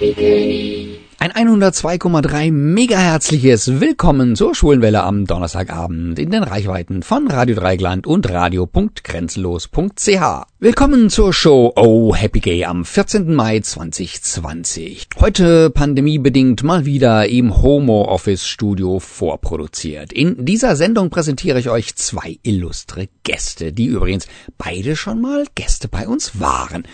Ein 102,3 mega herzliches Willkommen zur Schwulenwelle am Donnerstagabend in den Reichweiten von Radio Dreigland und radio.grenzenlos.ch. Willkommen zur Show Oh Happy Gay am 14. Mai 2020. Heute pandemiebedingt mal wieder im Homo Office Studio vorproduziert. In dieser Sendung präsentiere ich euch zwei illustre Gäste, die übrigens beide schon mal Gäste bei uns waren.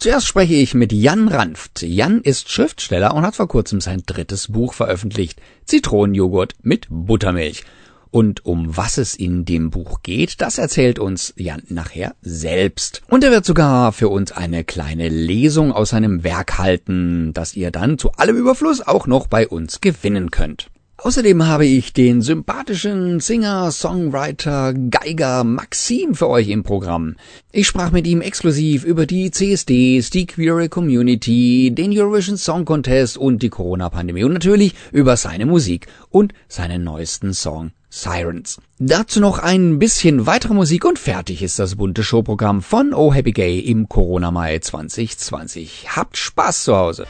Zuerst spreche ich mit Jan Ranft. Jan ist Schriftsteller und hat vor kurzem sein drittes Buch veröffentlicht, Zitronenjoghurt mit Buttermilch. Und um was es in dem Buch geht, das erzählt uns Jan nachher selbst. Und er wird sogar für uns eine kleine Lesung aus seinem Werk halten, das ihr dann zu allem Überfluss auch noch bei uns gewinnen könnt. Außerdem habe ich den sympathischen Singer, Songwriter, Geiger Maxim für euch im Programm. Ich sprach mit ihm exklusiv über die CSDs, die Queer Community, den Eurovision Song Contest und die Corona-Pandemie und natürlich über seine Musik und seinen neuesten Song Sirens. Dazu noch ein bisschen weitere Musik und fertig ist das bunte Showprogramm von Oh Happy Gay im Corona-Mai 2020. Habt Spaß zu Hause.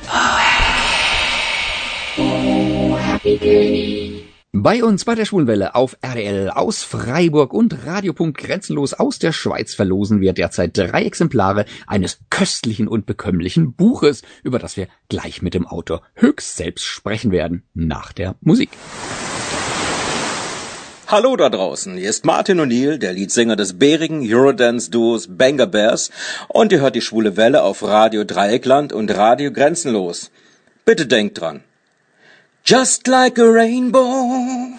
Bei uns bei der Schwulenwelle auf RDL aus Freiburg und Radiopunkt Grenzenlos aus der Schweiz verlosen wir derzeit drei Exemplare eines köstlichen und bekömmlichen Buches, über das wir gleich mit dem Autor höchst selbst sprechen werden, nach der Musik. Hallo da draußen, hier ist Martin O'Neill, der Leadsänger des bärigen Eurodance-Duos Banger Bears und ihr hört die Schwule Welle auf Radio Dreieckland und Radio Grenzenlos. Bitte denkt dran, Just like a rainbow.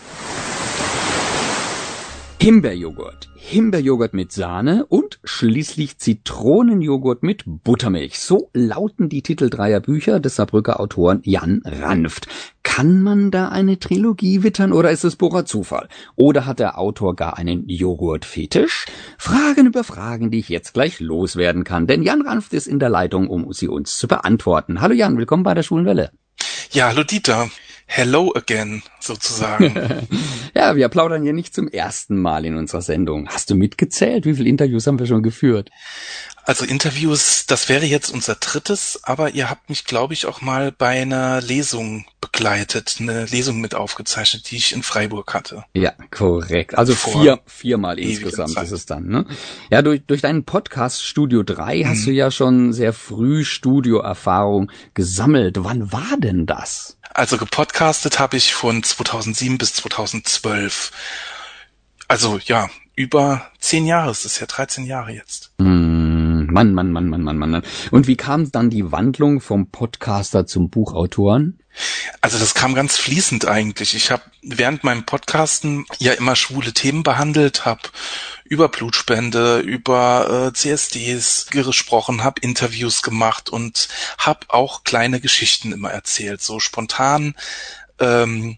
Himbeerjoghurt. Himbeerjoghurt mit Sahne und schließlich Zitronenjoghurt mit Buttermilch. So lauten die Titel dreier Bücher des Saarbrücker Autoren Jan Ranft. Kann man da eine Trilogie wittern oder ist es purer Zufall? Oder hat der Autor gar einen Joghurtfetisch? Fragen über Fragen, die ich jetzt gleich loswerden kann, denn Jan Ranft ist in der Leitung, um sie uns zu beantworten. Hallo Jan, willkommen bei der Schulenwelle. Ja, hallo Dieter. Hello again, sozusagen. ja, wir plaudern hier nicht zum ersten Mal in unserer Sendung. Hast du mitgezählt? Wie viele Interviews haben wir schon geführt? Also Interviews, das wäre jetzt unser drittes, aber ihr habt mich, glaube ich, auch mal bei einer Lesung begleitet, eine Lesung mit aufgezeichnet, die ich in Freiburg hatte. Ja, korrekt. Also Vor vier, viermal insgesamt Zeit. ist es dann, ne? Ja, durch, durch deinen Podcast Studio 3 hm. hast du ja schon sehr früh Studioerfahrung gesammelt. Wann war denn das? Also gepodcastet habe ich von 2007 bis 2012. Also ja, über zehn Jahre, es ist ja 13 Jahre jetzt. Mm, Mann, Mann, Mann, Mann, Mann, Mann. Und wie kam dann die Wandlung vom Podcaster zum Buchautoren? Also das kam ganz fließend eigentlich. Ich habe während meinem Podcasten ja immer schwule Themen behandelt, habe über Blutspende, über äh, CSDs gesprochen, habe Interviews gemacht und habe auch kleine Geschichten immer erzählt, so spontan ähm,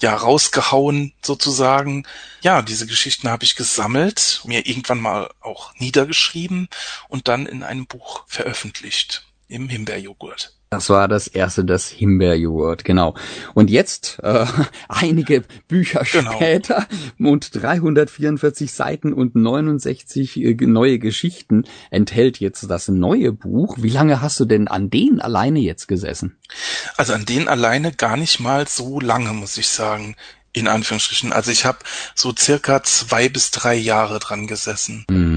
ja rausgehauen sozusagen. Ja, diese Geschichten habe ich gesammelt, mir irgendwann mal auch niedergeschrieben und dann in einem Buch veröffentlicht im Himbeerjoghurt. Das war das erste, das Himbeerjoghurt, genau. Und jetzt, äh, einige Bücher genau. später und 344 Seiten und 69 äh, neue Geschichten enthält jetzt das neue Buch. Wie lange hast du denn an denen alleine jetzt gesessen? Also an denen alleine gar nicht mal so lange, muss ich sagen in Anführungsstrichen. Also ich habe so circa zwei bis drei Jahre dran gesessen. Mhm.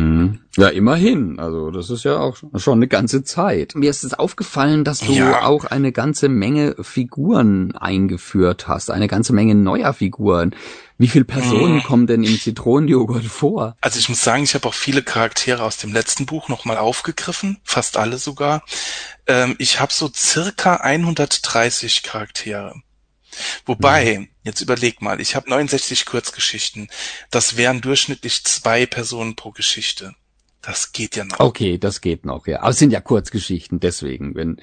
Ja, immerhin. Also das ist ja auch schon eine ganze Zeit. Mir ist es aufgefallen, dass du ja. auch eine ganze Menge Figuren eingeführt hast, eine ganze Menge neuer Figuren. Wie viele Personen mhm. kommen denn im Zitronenjoghurt vor? Also ich muss sagen, ich habe auch viele Charaktere aus dem letzten Buch nochmal aufgegriffen, fast alle sogar. Ähm, ich habe so circa 130 Charaktere. Wobei, mhm. jetzt überleg mal, ich habe 69 Kurzgeschichten. Das wären durchschnittlich zwei Personen pro Geschichte. Das geht ja noch. Okay, das geht noch, ja. Aber es sind ja Kurzgeschichten, deswegen, wenn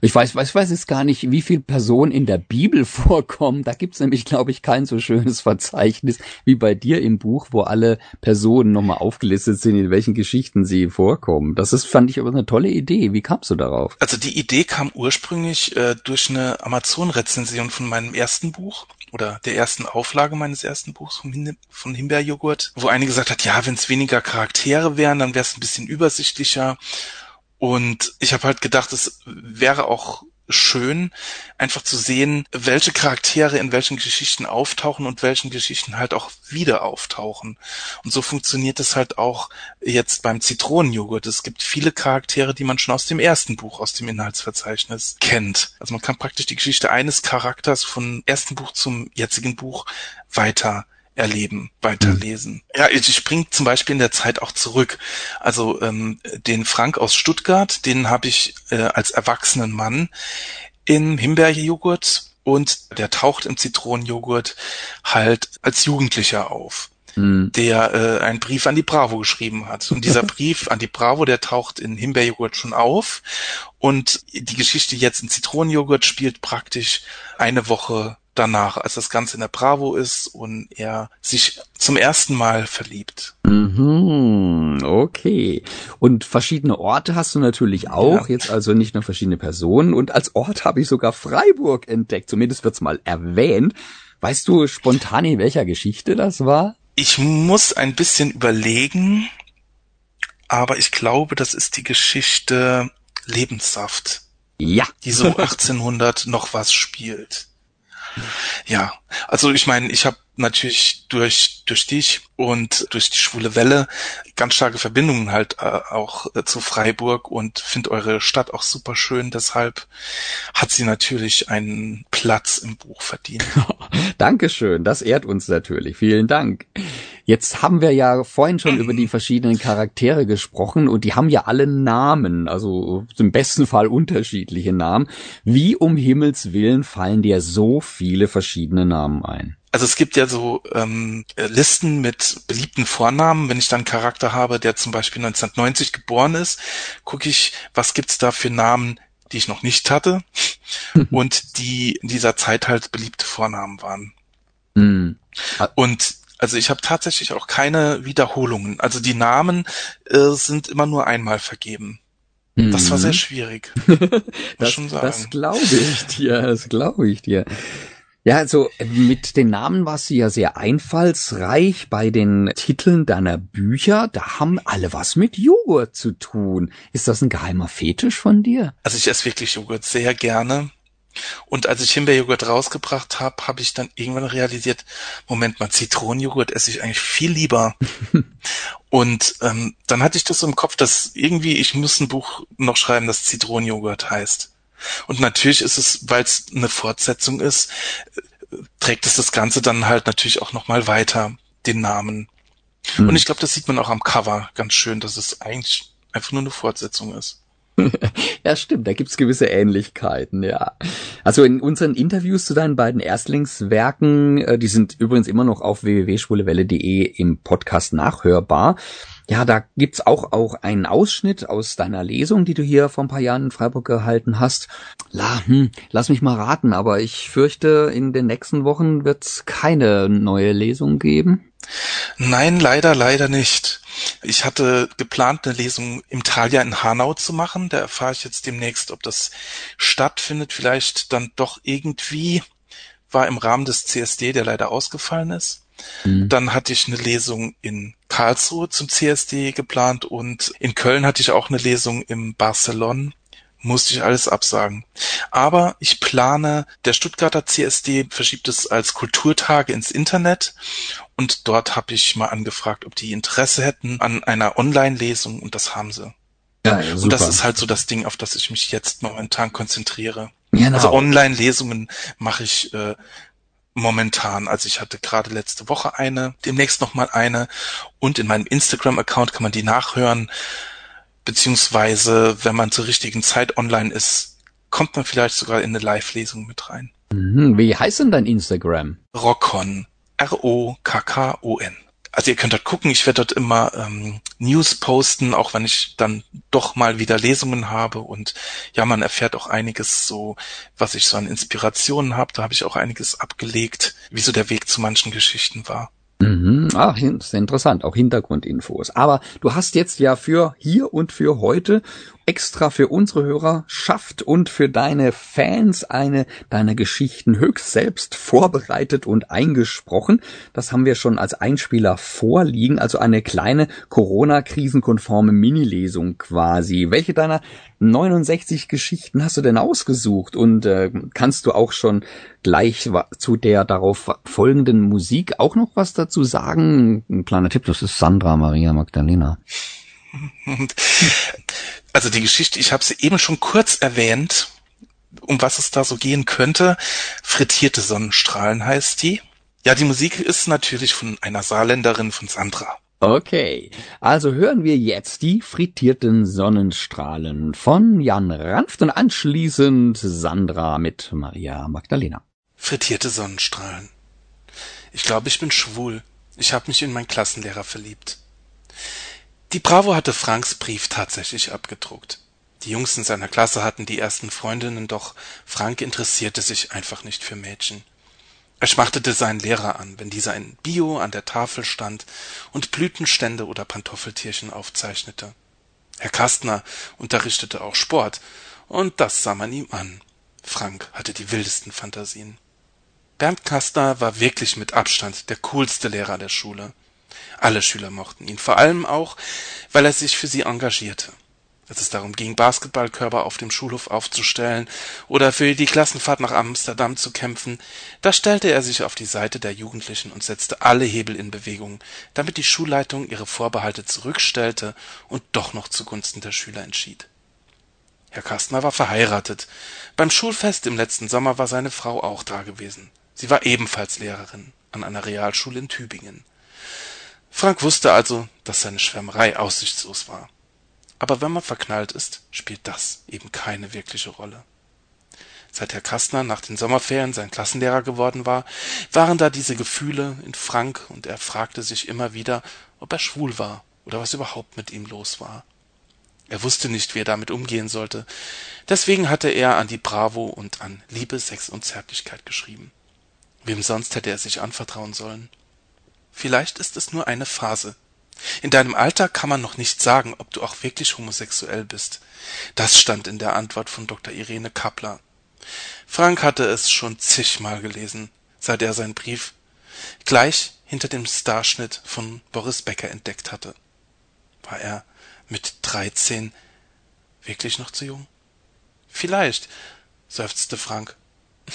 ich weiß, weiß, weiß jetzt gar nicht, wie viel Personen in der Bibel vorkommen. Da gibt's nämlich, glaube ich, kein so schönes Verzeichnis wie bei dir im Buch, wo alle Personen nochmal aufgelistet sind, in welchen Geschichten sie vorkommen. Das ist, fand ich aber eine tolle Idee. Wie kamst du darauf? Also die Idee kam ursprünglich äh, durch eine Amazon-Rezension von meinem ersten Buch oder der ersten Auflage meines ersten Buchs von, Him von Himbeerjoghurt, wo eine gesagt hat, ja, wenn es weniger Charaktere wären, dann wäre es ein bisschen übersichtlicher. Und ich habe halt gedacht, es wäre auch schön, einfach zu sehen, welche Charaktere in welchen Geschichten auftauchen und welchen Geschichten halt auch wieder auftauchen. Und so funktioniert es halt auch jetzt beim Zitronenjoghurt. Es gibt viele Charaktere, die man schon aus dem ersten Buch, aus dem Inhaltsverzeichnis kennt. Also man kann praktisch die Geschichte eines Charakters vom ersten Buch zum jetzigen Buch weiter erleben, weiterlesen. Mhm. Ja, ich springe zum Beispiel in der Zeit auch zurück. Also ähm, den Frank aus Stuttgart, den habe ich äh, als erwachsenen Mann im Himbeerjoghurt und der taucht im Zitronenjoghurt halt als Jugendlicher auf mhm. der äh, einen Brief an die Bravo geschrieben hat. Und dieser Brief an die Bravo, der taucht in Himbeerjoghurt schon auf. Und die Geschichte jetzt in Zitronenjoghurt spielt praktisch eine Woche danach, als das Ganze in der Bravo ist und er sich zum ersten Mal verliebt. Mhm, okay. Und verschiedene Orte hast du natürlich auch, ja. jetzt also nicht nur verschiedene Personen. Und als Ort habe ich sogar Freiburg entdeckt, zumindest wird's mal erwähnt. Weißt du spontan in welcher Geschichte das war? Ich muss ein bisschen überlegen, aber ich glaube, das ist die Geschichte Lebenssaft. Ja. Die so 1800 noch was spielt. Ja, also ich meine, ich habe natürlich durch durch dich und durch die schwule Welle ganz starke Verbindungen halt äh, auch äh, zu Freiburg und finde eure Stadt auch super schön. Deshalb hat sie natürlich einen Platz im Buch verdient. Dankeschön, das ehrt uns natürlich. Vielen Dank. Jetzt haben wir ja vorhin schon über die verschiedenen Charaktere gesprochen und die haben ja alle Namen, also im besten Fall unterschiedliche Namen. Wie um Himmels Willen fallen dir so viele verschiedene Namen ein? Also es gibt ja so ähm, Listen mit beliebten Vornamen. Wenn ich dann einen Charakter habe, der zum Beispiel 1990 geboren ist, gucke ich, was gibt's da für Namen, die ich noch nicht hatte und die in dieser Zeit halt beliebte Vornamen waren. Mhm. Und also ich habe tatsächlich auch keine Wiederholungen. Also die Namen äh, sind immer nur einmal vergeben. Mhm. Das war sehr mhm. schwierig. das das glaube ich dir, das glaube ich dir. Ja, also mit den Namen warst du ja sehr einfallsreich bei den Titeln deiner Bücher. Da haben alle was mit Joghurt zu tun. Ist das ein geheimer Fetisch von dir? Also ich esse wirklich Joghurt sehr gerne. Und als ich Himbeerjoghurt rausgebracht habe, habe ich dann irgendwann realisiert, Moment mal, Zitronenjoghurt esse ich eigentlich viel lieber. und ähm, dann hatte ich das so im Kopf, dass irgendwie ich muss ein Buch noch schreiben, das Zitronenjoghurt heißt. Und natürlich ist es, weil es eine Fortsetzung ist, trägt es das Ganze dann halt natürlich auch nochmal weiter, den Namen. Hm. Und ich glaube, das sieht man auch am Cover ganz schön, dass es eigentlich einfach nur eine Fortsetzung ist. ja, stimmt, da gibt's gewisse Ähnlichkeiten, ja. Also in unseren Interviews zu deinen beiden Erstlingswerken, äh, die sind übrigens immer noch auf www.schwulewelle.de im Podcast nachhörbar. Ja, da gibt's auch, auch einen Ausschnitt aus deiner Lesung, die du hier vor ein paar Jahren in Freiburg gehalten hast. La, hm, lass mich mal raten, aber ich fürchte, in den nächsten Wochen wird's keine neue Lesung geben. Nein, leider, leider nicht. Ich hatte geplant, eine Lesung im Thalia in Hanau zu machen. Da erfahre ich jetzt demnächst, ob das stattfindet. Vielleicht dann doch irgendwie. War im Rahmen des CSD, der leider ausgefallen ist. Mhm. Dann hatte ich eine Lesung in Karlsruhe zum CSD geplant und in Köln hatte ich auch eine Lesung im Barcelon musste ich alles absagen. Aber ich plane, der Stuttgarter CSD verschiebt es als Kulturtage ins Internet und dort habe ich mal angefragt, ob die Interesse hätten an einer Online-Lesung und das haben sie. Ja, ja, und das ist halt so das Ding, auf das ich mich jetzt momentan konzentriere. Genau. Also Online-Lesungen mache ich äh, momentan. Also ich hatte gerade letzte Woche eine, demnächst nochmal eine und in meinem Instagram-Account kann man die nachhören beziehungsweise wenn man zur richtigen Zeit online ist, kommt man vielleicht sogar in eine Live-Lesung mit rein. Mhm, wie heißt denn dein Instagram? Rockon. R-O-K-K-O-N. Also ihr könnt dort gucken, ich werde dort immer ähm, News posten, auch wenn ich dann doch mal wieder Lesungen habe und ja, man erfährt auch einiges so, was ich so an Inspirationen habe. Da habe ich auch einiges abgelegt, wie so der Weg zu manchen Geschichten war. Mhm. Ach, ist interessant, auch Hintergrundinfos. Aber du hast jetzt ja für hier und für heute extra für unsere Hörer schafft und für deine Fans eine deiner Geschichten höchst selbst vorbereitet und eingesprochen. Das haben wir schon als Einspieler vorliegen, also eine kleine Corona-krisenkonforme Mini-Lesung quasi. Welche deiner 69 Geschichten hast du denn ausgesucht und äh, kannst du auch schon gleich zu der darauf folgenden Musik auch noch was dazu sagen? Ein kleiner Tipp, das ist Sandra Maria Magdalena. Also die Geschichte, ich habe sie eben schon kurz erwähnt, um was es da so gehen könnte. Frittierte Sonnenstrahlen heißt die. Ja, die Musik ist natürlich von einer Saarländerin von Sandra. Okay, also hören wir jetzt die frittierten Sonnenstrahlen von Jan Ranft und anschließend Sandra mit Maria Magdalena. Frittierte Sonnenstrahlen. Ich glaube, ich bin schwul. Ich habe mich in meinen Klassenlehrer verliebt. Die Bravo hatte Franks Brief tatsächlich abgedruckt. Die Jungs in seiner Klasse hatten die ersten Freundinnen, doch Frank interessierte sich einfach nicht für Mädchen. Er schmachtete seinen Lehrer an, wenn dieser in Bio an der Tafel stand und Blütenstände oder Pantoffeltierchen aufzeichnete. Herr Kastner unterrichtete auch Sport, und das sah man ihm an. Frank hatte die wildesten Fantasien. Bernd Kastner war wirklich mit Abstand der coolste Lehrer der Schule. Alle Schüler mochten ihn, vor allem auch, weil er sich für sie engagierte als es darum ging, Basketballkörper auf dem Schulhof aufzustellen oder für die Klassenfahrt nach Amsterdam zu kämpfen, da stellte er sich auf die Seite der Jugendlichen und setzte alle Hebel in Bewegung, damit die Schulleitung ihre Vorbehalte zurückstellte und doch noch zugunsten der Schüler entschied. Herr Kastner war verheiratet. Beim Schulfest im letzten Sommer war seine Frau auch da gewesen. Sie war ebenfalls Lehrerin an einer Realschule in Tübingen. Frank wusste also, dass seine Schwärmerei aussichtslos war. Aber wenn man verknallt ist, spielt das eben keine wirkliche Rolle. Seit Herr Kastner nach den Sommerferien sein Klassenlehrer geworden war, waren da diese Gefühle in Frank und er fragte sich immer wieder, ob er schwul war oder was überhaupt mit ihm los war. Er wusste nicht, wie er damit umgehen sollte. Deswegen hatte er an die Bravo und an Liebe, Sex und Zärtlichkeit geschrieben. Wem sonst hätte er sich anvertrauen sollen? Vielleicht ist es nur eine Phase, in deinem Alter kann man noch nicht sagen, ob du auch wirklich homosexuell bist. Das stand in der Antwort von Dr. Irene Kappler. Frank hatte es schon zigmal gelesen, seit er seinen Brief gleich hinter dem Starschnitt von Boris Becker entdeckt hatte. War er mit dreizehn wirklich noch zu jung? Vielleicht, seufzte Frank.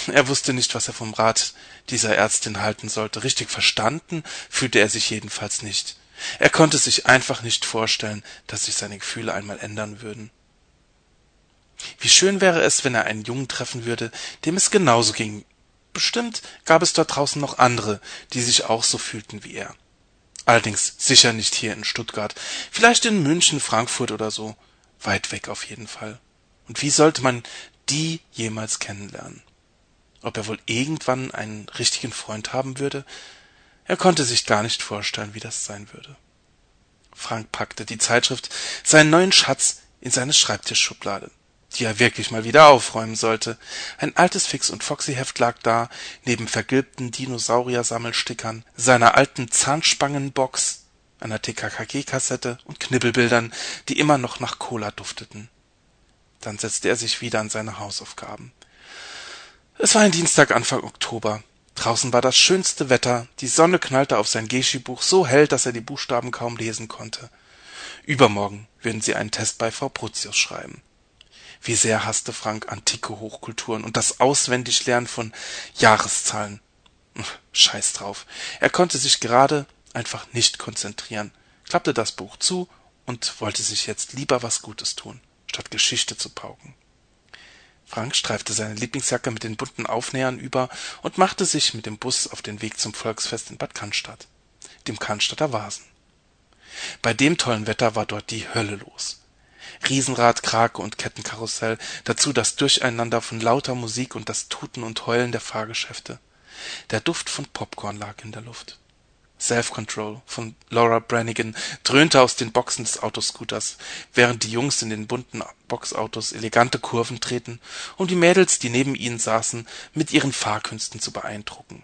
Er wusste nicht, was er vom Rat dieser Ärztin halten sollte. Richtig verstanden fühlte er sich jedenfalls nicht. Er konnte sich einfach nicht vorstellen, dass sich seine Gefühle einmal ändern würden. Wie schön wäre es, wenn er einen Jungen treffen würde, dem es genauso ging. Bestimmt gab es dort draußen noch andere, die sich auch so fühlten wie er. Allerdings sicher nicht hier in Stuttgart, vielleicht in München, Frankfurt oder so, weit weg auf jeden Fall. Und wie sollte man die jemals kennenlernen? Ob er wohl irgendwann einen richtigen Freund haben würde, er konnte sich gar nicht vorstellen, wie das sein würde. Frank packte die Zeitschrift, seinen neuen Schatz, in seine Schreibtischschublade, die er wirklich mal wieder aufräumen sollte. Ein altes Fix- und Foxy-Heft lag da, neben vergilbten Dinosaurier-Sammelstickern, seiner alten Zahnspangenbox, einer TKKG-Kassette und Knibbelbildern, die immer noch nach Cola dufteten. Dann setzte er sich wieder an seine Hausaufgaben. Es war ein Dienstag Anfang Oktober. Draußen war das schönste Wetter, die Sonne knallte auf sein Geschi-Buch so hell, dass er die Buchstaben kaum lesen konnte. Übermorgen würden sie einen Test bei Frau Prutius schreiben. Wie sehr hasste Frank antike Hochkulturen und das Auswendiglernen von Jahreszahlen. Scheiß drauf. Er konnte sich gerade einfach nicht konzentrieren, klappte das Buch zu und wollte sich jetzt lieber was Gutes tun, statt Geschichte zu pauken. Frank streifte seine Lieblingsjacke mit den bunten Aufnähern über und machte sich mit dem Bus auf den Weg zum Volksfest in Bad Cannstatt, dem Cannstatter Vasen. Bei dem tollen Wetter war dort die Hölle los. Riesenrad, Krake und Kettenkarussell, dazu das Durcheinander von lauter Musik und das Tuten und Heulen der Fahrgeschäfte. Der Duft von Popcorn lag in der Luft. Self-Control von Laura Brannigan dröhnte aus den Boxen des Autoscooters, während die Jungs in den bunten Boxautos elegante Kurven treten, um die Mädels, die neben ihnen saßen, mit ihren Fahrkünsten zu beeindrucken.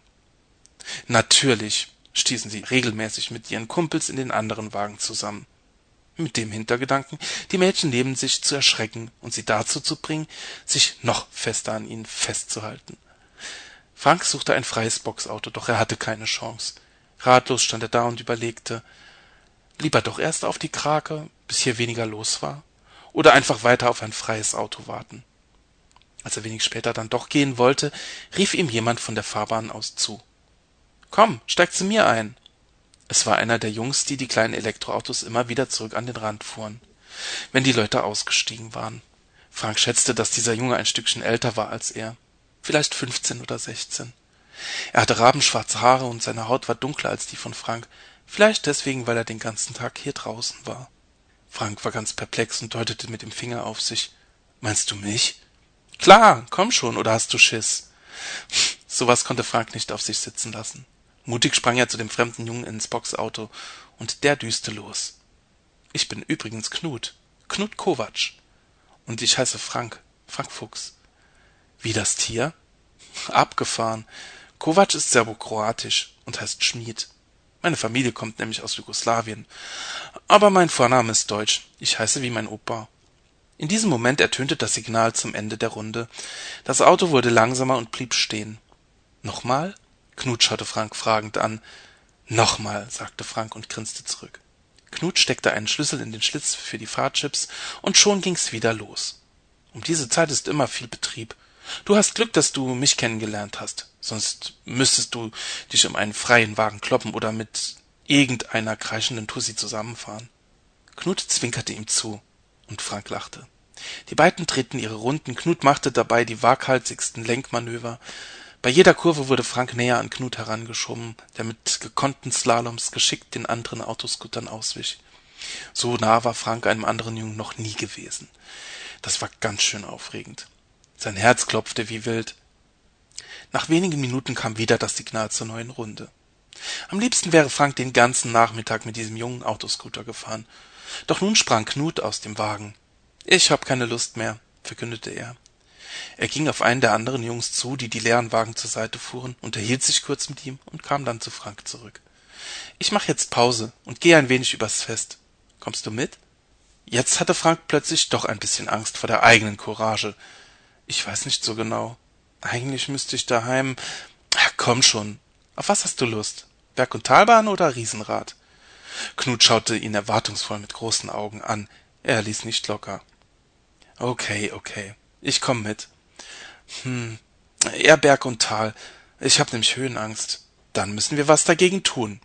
Natürlich stießen sie regelmäßig mit ihren Kumpels in den anderen Wagen zusammen. mit dem Hintergedanken, die Mädchen neben sich zu erschrecken und sie dazu zu bringen, sich noch fester an ihnen festzuhalten. Frank suchte ein freies Boxauto, doch er hatte keine Chance. Ratlos stand er da und überlegte, lieber doch erst auf die Krake, bis hier weniger los war, oder einfach weiter auf ein freies Auto warten. Als er wenig später dann doch gehen wollte, rief ihm jemand von der Fahrbahn aus zu. Komm, steig zu mir ein. Es war einer der Jungs, die die kleinen Elektroautos immer wieder zurück an den Rand fuhren, wenn die Leute ausgestiegen waren. Frank schätzte, dass dieser Junge ein Stückchen älter war als er, vielleicht fünfzehn oder sechzehn. Er hatte rabenschwarze Haare und seine Haut war dunkler als die von Frank, vielleicht deswegen, weil er den ganzen Tag hier draußen war. Frank war ganz perplex und deutete mit dem Finger auf sich. Meinst du mich? Klar, komm schon, oder hast du Schiss? Sowas konnte Frank nicht auf sich sitzen lassen. Mutig sprang er zu dem fremden Jungen ins Boxauto, und der düste los. Ich bin übrigens Knut, Knut Kovac. Und ich heiße Frank, Frank Fuchs. Wie das Tier? Abgefahren. Kovac ist serbokroatisch und heißt Schmied. Meine Familie kommt nämlich aus Jugoslawien. Aber mein Vorname ist deutsch. Ich heiße wie mein Opa. In diesem Moment ertönte das Signal zum Ende der Runde. Das Auto wurde langsamer und blieb stehen. Nochmal? Knut schaute Frank fragend an. Nochmal, sagte Frank und grinste zurück. Knut steckte einen Schlüssel in den Schlitz für die Fahrchips und schon ging's wieder los. Um diese Zeit ist immer viel Betrieb. Du hast Glück, dass du mich kennengelernt hast. Sonst müsstest du dich um einen freien Wagen kloppen oder mit irgendeiner kreischenden Tussi zusammenfahren. Knut zwinkerte ihm zu, und Frank lachte. Die beiden drehten ihre Runden, Knut machte dabei die waghalsigsten Lenkmanöver, bei jeder Kurve wurde Frank näher an Knut herangeschoben, der mit gekonnten Slaloms geschickt den anderen Autoscootern auswich. So nah war Frank einem anderen Jungen noch nie gewesen. Das war ganz schön aufregend. Sein Herz klopfte wie wild. Nach wenigen Minuten kam wieder das Signal zur neuen Runde. Am liebsten wäre Frank den ganzen Nachmittag mit diesem jungen Autoscooter gefahren. Doch nun sprang Knut aus dem Wagen. Ich hab keine Lust mehr, verkündete er. Er ging auf einen der anderen Jungs zu, die die leeren Wagen zur Seite fuhren, unterhielt sich kurz mit ihm und kam dann zu Frank zurück. Ich mach jetzt Pause und gehe ein wenig übers Fest. Kommst du mit? Jetzt hatte Frank plötzlich doch ein bisschen Angst vor der eigenen Courage. Ich weiß nicht so genau. Eigentlich müsste ich daheim. Ach, komm schon. Auf was hast du Lust? Berg- und Talbahn oder Riesenrad? Knut schaute ihn erwartungsvoll mit großen Augen an. Er ließ nicht locker. Okay, okay. Ich komm mit. Hm, eher Berg und Tal. Ich hab nämlich Höhenangst. Dann müssen wir was dagegen tun.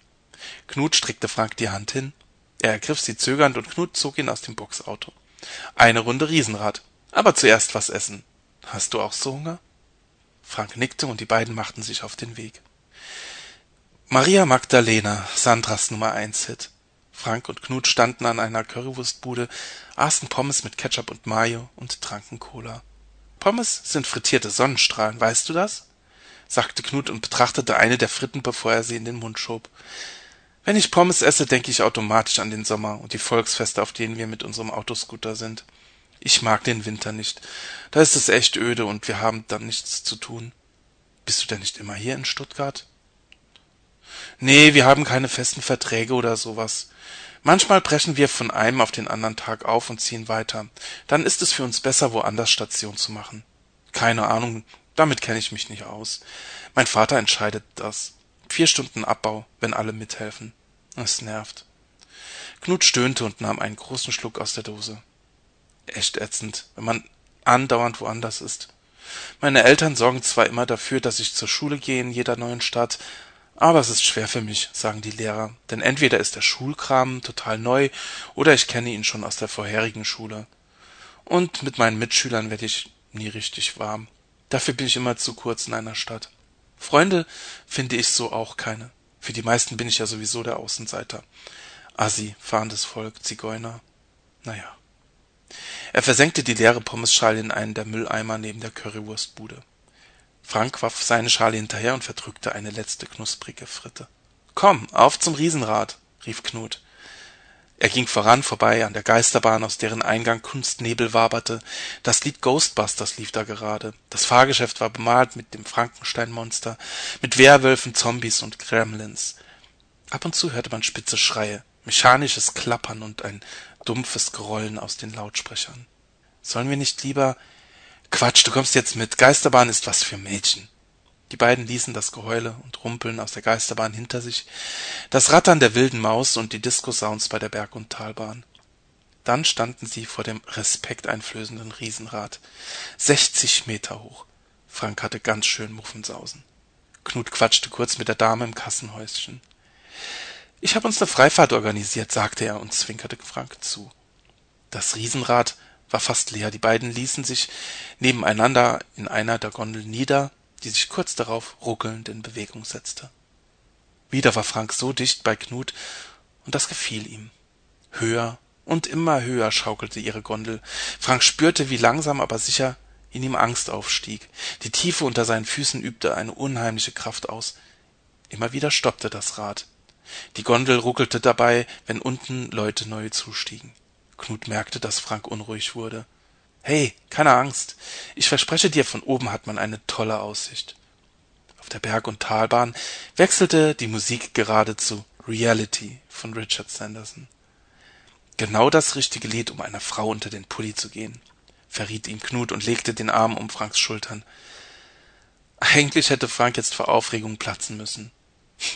Knut streckte Frank die Hand hin. Er ergriff sie zögernd und Knut zog ihn aus dem Boxauto. Eine Runde Riesenrad. Aber zuerst was essen. Hast du auch so Hunger? Frank nickte und die beiden machten sich auf den Weg. Maria Magdalena, Sandras Nummer eins Hit. Frank und Knut standen an einer Currywurstbude, aßen Pommes mit Ketchup und Mayo und tranken Cola. Pommes sind frittierte Sonnenstrahlen, weißt du das? sagte Knut und betrachtete eine der Fritten, bevor er sie in den Mund schob. Wenn ich Pommes esse, denke ich automatisch an den Sommer und die Volksfeste, auf denen wir mit unserem Autoscooter sind. Ich mag den Winter nicht. Da ist es echt öde und wir haben dann nichts zu tun. Bist du denn nicht immer hier in Stuttgart? Nee, wir haben keine festen Verträge oder sowas. Manchmal brechen wir von einem auf den anderen Tag auf und ziehen weiter. Dann ist es für uns besser, woanders Station zu machen. Keine Ahnung, damit kenne ich mich nicht aus. Mein Vater entscheidet das. Vier Stunden Abbau, wenn alle mithelfen. Es nervt. Knut stöhnte und nahm einen großen Schluck aus der Dose. Echt ätzend, wenn man andauernd woanders ist. Meine Eltern sorgen zwar immer dafür, dass ich zur Schule gehe in jeder neuen Stadt, aber es ist schwer für mich, sagen die Lehrer, denn entweder ist der Schulkram total neu oder ich kenne ihn schon aus der vorherigen Schule. Und mit meinen Mitschülern werde ich nie richtig warm. Dafür bin ich immer zu kurz in einer Stadt. Freunde finde ich so auch keine. Für die meisten bin ich ja sowieso der Außenseiter. Assi, fahrendes Volk, Zigeuner. Naja. Er versenkte die leere Pommesschale in einen der Mülleimer neben der Currywurstbude. Frank warf seine Schale hinterher und verdrückte eine letzte knusprige Fritte. Komm, auf zum Riesenrad, rief Knut. Er ging voran vorbei an der Geisterbahn, aus deren Eingang Kunstnebel waberte. Das Lied Ghostbusters lief da gerade. Das Fahrgeschäft war bemalt mit dem Frankensteinmonster, mit Werwölfen, Zombies und Gremlins. Ab und zu hörte man spitze Schreie, mechanisches Klappern und ein dumpfes Grollen aus den Lautsprechern. Sollen wir nicht lieber Quatsch, du kommst jetzt mit. Geisterbahn ist was für Mädchen. Die beiden ließen das Geheule und Rumpeln aus der Geisterbahn hinter sich, das Rattern der wilden Maus und die Disco-Sounds bei der Berg- und Talbahn. Dann standen sie vor dem respekteinflößenden Riesenrad. Sechzig Meter hoch. Frank hatte ganz schön Muffensausen. Knut quatschte kurz mit der Dame im Kassenhäuschen. Ich habe uns eine Freifahrt organisiert, sagte er und zwinkerte Frank zu. Das Riesenrad war fast leer. Die beiden ließen sich nebeneinander in einer der Gondeln nieder, die sich kurz darauf ruckelnd in Bewegung setzte. Wieder war Frank so dicht bei Knut, und das gefiel ihm. Höher und immer höher schaukelte ihre Gondel. Frank spürte, wie langsam aber sicher in ihm Angst aufstieg. Die Tiefe unter seinen Füßen übte eine unheimliche Kraft aus. Immer wieder stoppte das Rad. Die Gondel ruckelte dabei, wenn unten Leute neu zustiegen. Knut merkte, dass Frank unruhig wurde. Hey, keine Angst. Ich verspreche dir, von oben hat man eine tolle Aussicht. Auf der Berg- und Talbahn wechselte die Musik gerade zu Reality von Richard Sanderson. Genau das richtige Lied, um einer Frau unter den Pulli zu gehen, verriet ihm Knut und legte den Arm um Franks Schultern. Eigentlich hätte Frank jetzt vor Aufregung platzen müssen.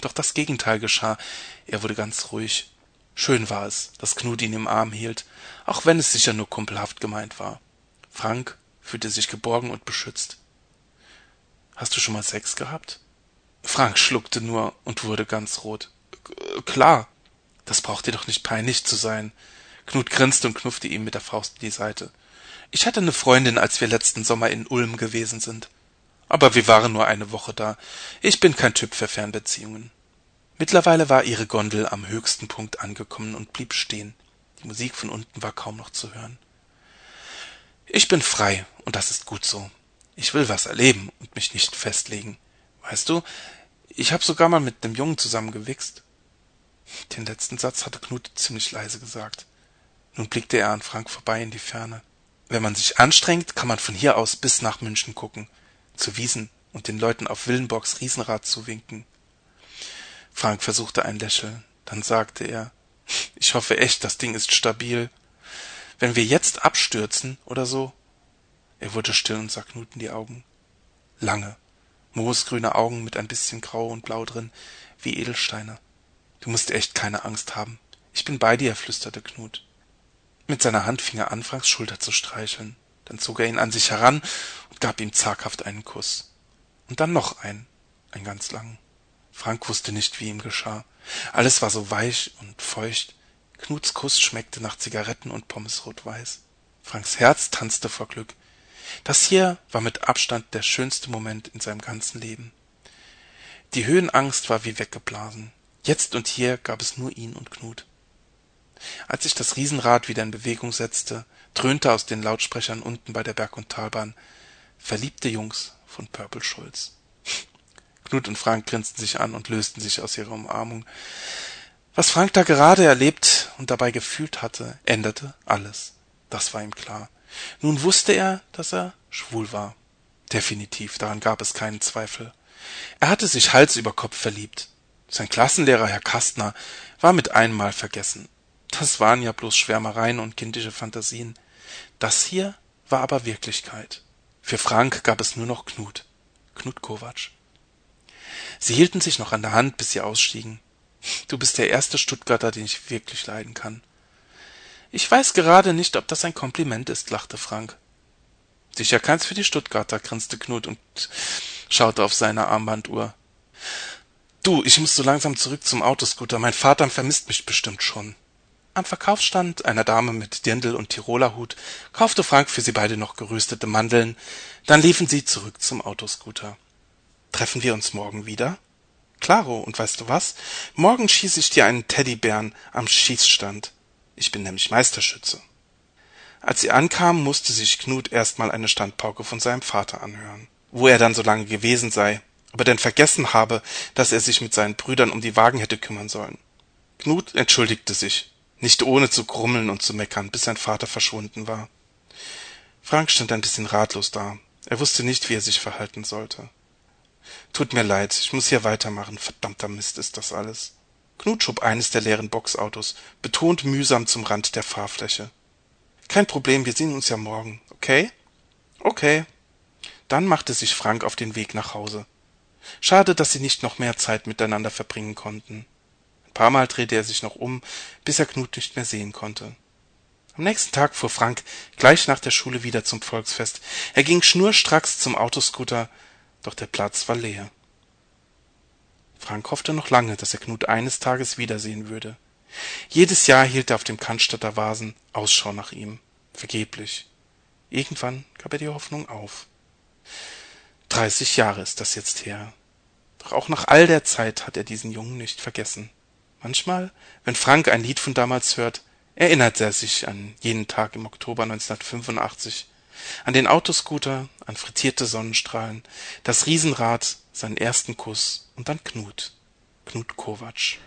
Doch das Gegenteil geschah. Er wurde ganz ruhig. Schön war es, dass Knut ihn im Arm hielt, auch wenn es sicher nur kumpelhaft gemeint war. Frank fühlte sich geborgen und beschützt. Hast du schon mal Sex gehabt? Frank schluckte nur und wurde ganz rot. Klar, das braucht dir doch nicht peinlich zu sein. Knut grinste und knuffte ihm mit der Faust in die Seite. Ich hatte eine Freundin, als wir letzten Sommer in Ulm gewesen sind. Aber wir waren nur eine Woche da. Ich bin kein Typ für Fernbeziehungen. Mittlerweile war ihre Gondel am höchsten Punkt angekommen und blieb stehen. Die Musik von unten war kaum noch zu hören. Ich bin frei, und das ist gut so. Ich will was erleben und mich nicht festlegen. Weißt du, ich hab sogar mal mit nem Jungen zusammengewichst. Den letzten Satz hatte Knut ziemlich leise gesagt. Nun blickte er an Frank vorbei in die Ferne. Wenn man sich anstrengt, kann man von hier aus bis nach München gucken, zu Wiesen und den Leuten auf Willenborgs Riesenrad zuwinken. Frank versuchte ein Lächeln, dann sagte er, ich hoffe echt, das Ding ist stabil. Wenn wir jetzt abstürzen oder so? Er wurde still und sah Knut in die Augen. Lange, moosgrüne Augen mit ein bisschen Grau und Blau drin, wie Edelsteine. Du musst echt keine Angst haben. Ich bin bei dir, flüsterte Knut. Mit seiner Hand fing er an, Franks Schulter zu streicheln. Dann zog er ihn an sich heran und gab ihm zaghaft einen Kuss. Und dann noch einen, einen ganz langen. Frank wusste nicht, wie ihm geschah. Alles war so weich und feucht, Knuts Kuss schmeckte nach Zigaretten und Pommes rot-weiß. Franks Herz tanzte vor Glück. Das hier war mit Abstand der schönste Moment in seinem ganzen Leben. Die Höhenangst war wie weggeblasen. Jetzt und hier gab es nur ihn und Knut. Als sich das Riesenrad wieder in Bewegung setzte, dröhnte aus den Lautsprechern unten bei der Berg- und Talbahn Verliebte Jungs von Purple Schulz. Knut und Frank grinsten sich an und lösten sich aus ihrer Umarmung. Was Frank da gerade erlebt und dabei gefühlt hatte, änderte alles. Das war ihm klar. Nun wusste er, dass er schwul war. Definitiv, daran gab es keinen Zweifel. Er hatte sich Hals über Kopf verliebt. Sein Klassenlehrer, Herr Kastner, war mit einmal vergessen. Das waren ja bloß Schwärmereien und kindische Fantasien. Das hier war aber Wirklichkeit. Für Frank gab es nur noch Knut. Knut Kovac. Sie hielten sich noch an der Hand, bis sie ausstiegen. Du bist der erste Stuttgarter, den ich wirklich leiden kann. Ich weiß gerade nicht, ob das ein Kompliment ist, lachte Frank. Sicher keins für die Stuttgarter, grinste Knut und schaute auf seine Armbanduhr. Du, ich muss so langsam zurück zum Autoscooter. Mein Vater vermisst mich bestimmt schon. Am Verkaufsstand einer Dame mit Dirndl und Tirolerhut kaufte Frank für sie beide noch geröstete Mandeln. Dann liefen sie zurück zum Autoscooter. Treffen wir uns morgen wieder? Klaro, und weißt du was? Morgen schieße ich dir einen Teddybären am Schießstand. Ich bin nämlich Meisterschütze. Als sie ankam, musste sich Knut erstmal eine Standpauke von seinem Vater anhören. Wo er dann so lange gewesen sei, ob er denn vergessen habe, dass er sich mit seinen Brüdern um die Wagen hätte kümmern sollen. Knut entschuldigte sich, nicht ohne zu grummeln und zu meckern, bis sein Vater verschwunden war. Frank stand ein bisschen ratlos da. Er wusste nicht, wie er sich verhalten sollte. Tut mir leid, ich muss hier weitermachen. Verdammter Mist ist das alles. Knut schob eines der leeren Boxautos betont mühsam zum Rand der Fahrfläche. Kein Problem, wir sehen uns ja morgen, okay? Okay. Dann machte sich Frank auf den Weg nach Hause. Schade, dass sie nicht noch mehr Zeit miteinander verbringen konnten. Paar Mal drehte er sich noch um, bis er Knut nicht mehr sehen konnte. Am nächsten Tag fuhr Frank gleich nach der Schule wieder zum Volksfest. Er ging schnurstracks zum Autoscooter, doch der Platz war leer. Frank hoffte noch lange, dass er Knut eines Tages wiedersehen würde. Jedes Jahr hielt er auf dem Cannstatter Vasen Ausschau nach ihm. Vergeblich. Irgendwann gab er die Hoffnung auf. Dreißig Jahre ist das jetzt her. Doch auch nach all der Zeit hat er diesen Jungen nicht vergessen. Manchmal, wenn Frank ein Lied von damals hört, erinnert er sich an jenen Tag im Oktober 1985, an den Autoscooter, an frittierte Sonnenstrahlen, das Riesenrad, seinen ersten Kuss und dann Knut, Knut Kovac.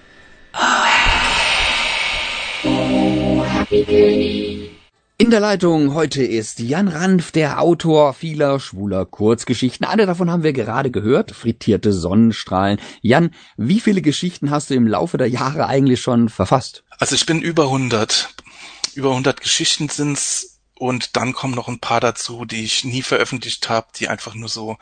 In der Leitung heute ist Jan Ranf, der Autor vieler schwuler Kurzgeschichten. Eine davon haben wir gerade gehört, frittierte Sonnenstrahlen. Jan, wie viele Geschichten hast du im Laufe der Jahre eigentlich schon verfasst? Also ich bin über 100. Über 100 Geschichten sind's und dann kommen noch ein paar dazu, die ich nie veröffentlicht habe, die einfach nur so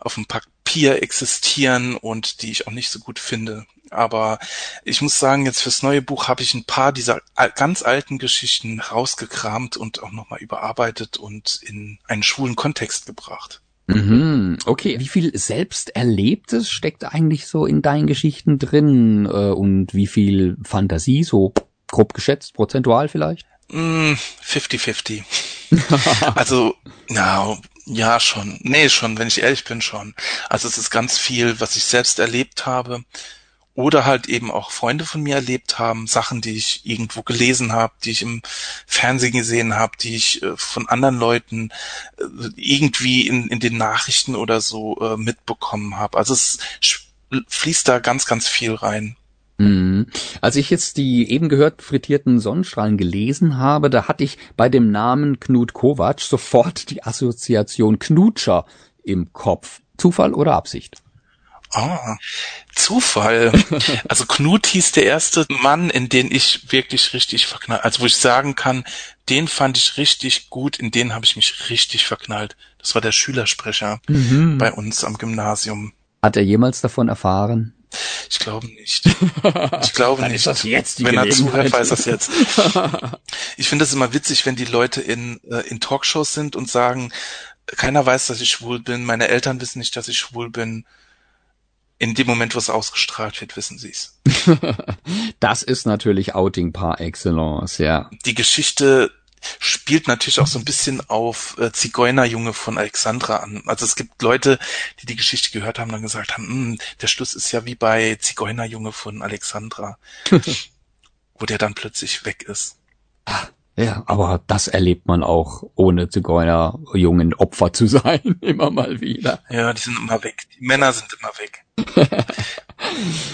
auf dem Papier existieren und die ich auch nicht so gut finde. Aber ich muss sagen, jetzt fürs neue Buch habe ich ein paar dieser ganz alten Geschichten rausgekramt und auch nochmal überarbeitet und in einen schwulen Kontext gebracht. Mhm, okay. Wie viel Selbsterlebtes steckt eigentlich so in deinen Geschichten drin äh, und wie viel Fantasie, so grob geschätzt, prozentual vielleicht? 50-50. Mm, also, na, ja, schon. Nee, schon, wenn ich ehrlich bin, schon. Also es ist ganz viel, was ich selbst erlebt habe oder halt eben auch Freunde von mir erlebt haben, Sachen, die ich irgendwo gelesen habe, die ich im Fernsehen gesehen habe, die ich äh, von anderen Leuten äh, irgendwie in, in den Nachrichten oder so äh, mitbekommen habe. Also es fließt da ganz, ganz viel rein. Mhm. Als ich jetzt die eben gehört frittierten Sonnenstrahlen gelesen habe, da hatte ich bei dem Namen Knut Kovac sofort die Assoziation Knutscher im Kopf. Zufall oder Absicht? Ah, Zufall. Also Knut hieß der erste Mann, in den ich wirklich richtig verknallt, also wo ich sagen kann, den fand ich richtig gut, in den habe ich mich richtig verknallt. Das war der Schülersprecher mhm. bei uns am Gymnasium. Hat er jemals davon erfahren? Ich glaube nicht. Ich glaube nicht. Ist das jetzt die wenn er zuhört, weiß das jetzt. Ich finde es immer witzig, wenn die Leute in, äh, in Talkshows sind und sagen, keiner weiß, dass ich schwul bin, meine Eltern wissen nicht, dass ich schwul bin in dem Moment, wo es ausgestrahlt wird, wissen sie es. das ist natürlich Outing par excellence, ja. Die Geschichte spielt natürlich auch so ein bisschen auf äh, Zigeunerjunge von Alexandra an. Also es gibt Leute, die die Geschichte gehört haben, dann gesagt haben, hm, der Schluss ist ja wie bei Zigeunerjunge von Alexandra, wo der dann plötzlich weg ist. Ah, ja, aber das erlebt man auch, ohne Zigeunerjungen Opfer zu sein, immer mal wieder. Ja, die sind immer weg. Die Männer sind immer weg.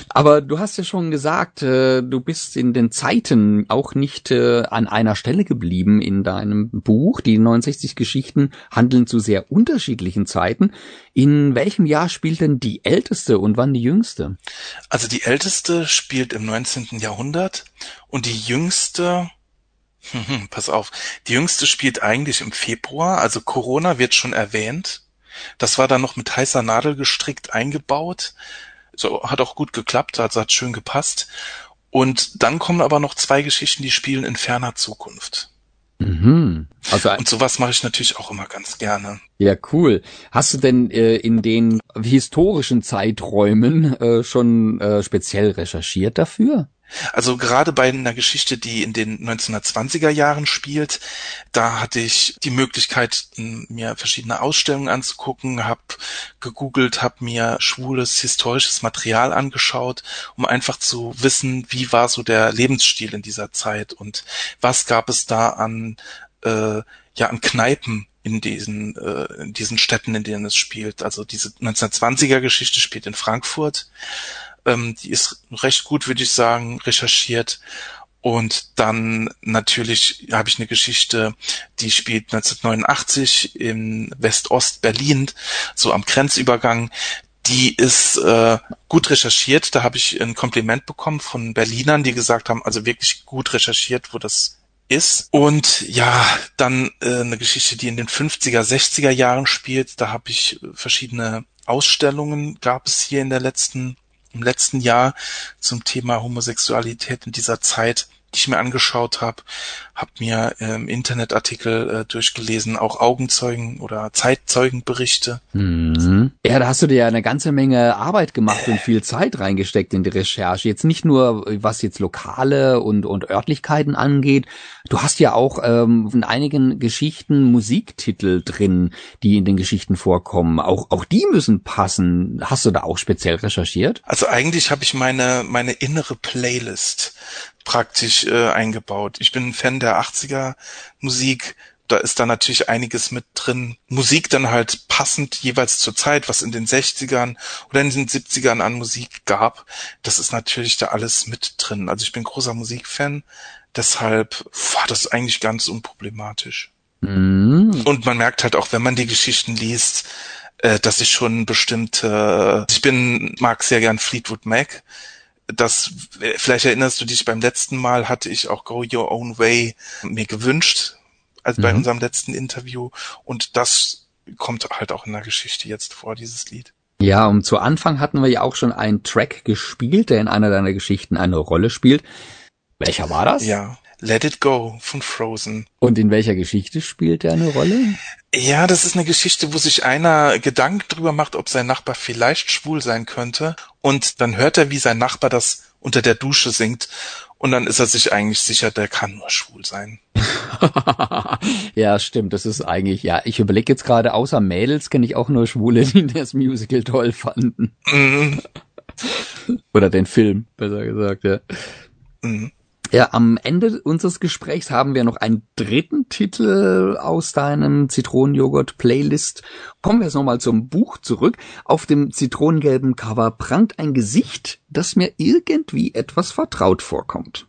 Aber du hast ja schon gesagt, äh, du bist in den Zeiten auch nicht äh, an einer Stelle geblieben in deinem Buch. Die 69 Geschichten handeln zu sehr unterschiedlichen Zeiten. In welchem Jahr spielt denn die älteste und wann die jüngste? Also die älteste spielt im 19. Jahrhundert und die jüngste Pass auf, die jüngste spielt eigentlich im Februar, also Corona wird schon erwähnt. Das war dann noch mit heißer Nadel gestrickt eingebaut. So, hat auch gut geklappt, also hat schön gepasst. Und dann kommen aber noch zwei Geschichten, die spielen in ferner Zukunft. Mhm. Also und sowas mache ich natürlich auch immer ganz gerne. Ja, cool. Hast du denn äh, in den historischen Zeiträumen äh, schon äh, speziell recherchiert dafür? Also gerade bei einer Geschichte, die in den 1920er Jahren spielt, da hatte ich die Möglichkeit, mir verschiedene Ausstellungen anzugucken, habe gegoogelt, habe mir schwules historisches Material angeschaut, um einfach zu wissen, wie war so der Lebensstil in dieser Zeit und was gab es da an äh, ja an Kneipen in diesen äh, in diesen Städten, in denen es spielt. Also diese 1920er Geschichte spielt in Frankfurt ähm, die ist recht gut, würde ich sagen, recherchiert. Und dann natürlich habe ich eine Geschichte, die spielt 1989 in West-Ost-Berlin, so am Grenzübergang. Die ist äh, gut recherchiert. Da habe ich ein Kompliment bekommen von Berlinern, die gesagt haben, also wirklich gut recherchiert, wo das ist. Und ja, dann äh, eine Geschichte, die in den 50er, 60er Jahren spielt. Da habe ich verschiedene Ausstellungen, gab es hier in der letzten, im letzten Jahr zum Thema Homosexualität in dieser Zeit die ich mir angeschaut habe, habe mir ähm, Internetartikel äh, durchgelesen, auch Augenzeugen oder Zeitzeugenberichte. Mhm. Ja, da hast du dir ja eine ganze Menge Arbeit gemacht und viel Zeit reingesteckt in die Recherche. Jetzt nicht nur, was jetzt lokale und, und Örtlichkeiten angeht. Du hast ja auch ähm, in einigen Geschichten Musiktitel drin, die in den Geschichten vorkommen. Auch, auch die müssen passen. Hast du da auch speziell recherchiert? Also eigentlich habe ich meine, meine innere Playlist praktisch äh, eingebaut. Ich bin ein Fan der 80er Musik. Da ist da natürlich einiges mit drin. Musik dann halt passend jeweils zur Zeit, was in den 60ern oder in den 70ern an Musik gab. Das ist natürlich da alles mit drin. Also ich bin großer Musikfan. Deshalb war das eigentlich ganz unproblematisch. Mhm. Und man merkt halt auch, wenn man die Geschichten liest, äh, dass ich schon bestimmte, ich bin, mag sehr gern Fleetwood Mac das, vielleicht erinnerst du dich, beim letzten Mal hatte ich auch Go Your Own Way mir gewünscht, als bei mhm. unserem letzten Interview. Und das kommt halt auch in der Geschichte jetzt vor, dieses Lied. Ja, und zu Anfang hatten wir ja auch schon einen Track gespielt, der in einer deiner Geschichten eine Rolle spielt. Welcher war das? Ja, Let It Go von Frozen. Und in welcher Geschichte spielt er eine Rolle? Ja, das ist eine Geschichte, wo sich einer Gedanken drüber macht, ob sein Nachbar vielleicht schwul sein könnte. Und dann hört er, wie sein Nachbar das unter der Dusche singt. Und dann ist er sich eigentlich sicher, der kann nur schwul sein. ja, stimmt. Das ist eigentlich, ja, ich überlege jetzt gerade, außer Mädels kenne ich auch nur Schwule, die das Musical toll fanden. Mhm. Oder den Film, besser gesagt, ja. Mhm. Ja, am Ende unseres Gesprächs haben wir noch einen dritten Titel aus deinem Zitronenjoghurt-Playlist. Kommen wir jetzt nochmal zum Buch zurück. Auf dem zitronengelben Cover prangt ein Gesicht, das mir irgendwie etwas vertraut vorkommt.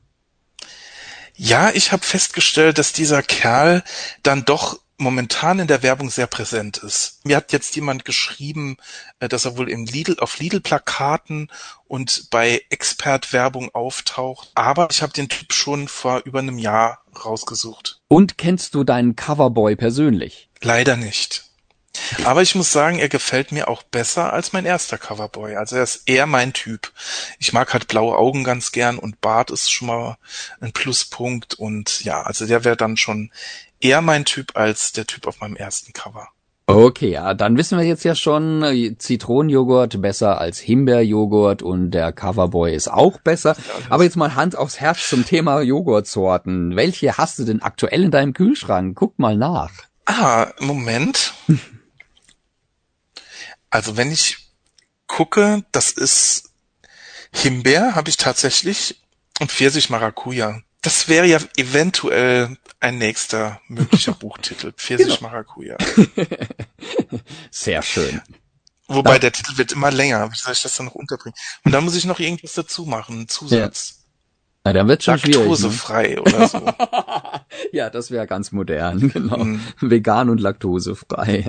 Ja, ich habe festgestellt, dass dieser Kerl dann doch momentan in der Werbung sehr präsent ist. Mir hat jetzt jemand geschrieben, äh, dass er wohl im Lidl auf Lidl Plakaten und bei Expert Werbung auftaucht, aber ich habe den Typ schon vor über einem Jahr rausgesucht. Und kennst du deinen Coverboy persönlich? Leider nicht. Aber ich muss sagen, er gefällt mir auch besser als mein erster Coverboy. Also er ist eher mein Typ. Ich mag halt blaue Augen ganz gern und Bart ist schon mal ein Pluspunkt und ja, also der wäre dann schon eher mein Typ als der Typ auf meinem ersten Cover. Okay, ja, dann wissen wir jetzt ja schon, äh, Zitronenjoghurt besser als Himbeerjoghurt und der Coverboy ist auch besser. Aber jetzt mal Hand aufs Herz zum Thema Joghurtsorten. Welche hast du denn aktuell in deinem Kühlschrank? Guck mal nach. Ah, Moment. also wenn ich gucke, das ist Himbeer habe ich tatsächlich und Pfirsich Maracuja. Das wäre ja eventuell ein nächster möglicher Buchtitel. Pfirsich genau. Maracuja. Sehr schön. Wobei da, der Titel wird immer länger. Wie soll ich das dann noch unterbringen? Und dann muss ich noch irgendwas dazu machen, einen Zusatz. Na, dann wird schon Laktosefrei ne? oder so. ja, das wäre ganz modern, genau. Mm. Vegan und laktosefrei.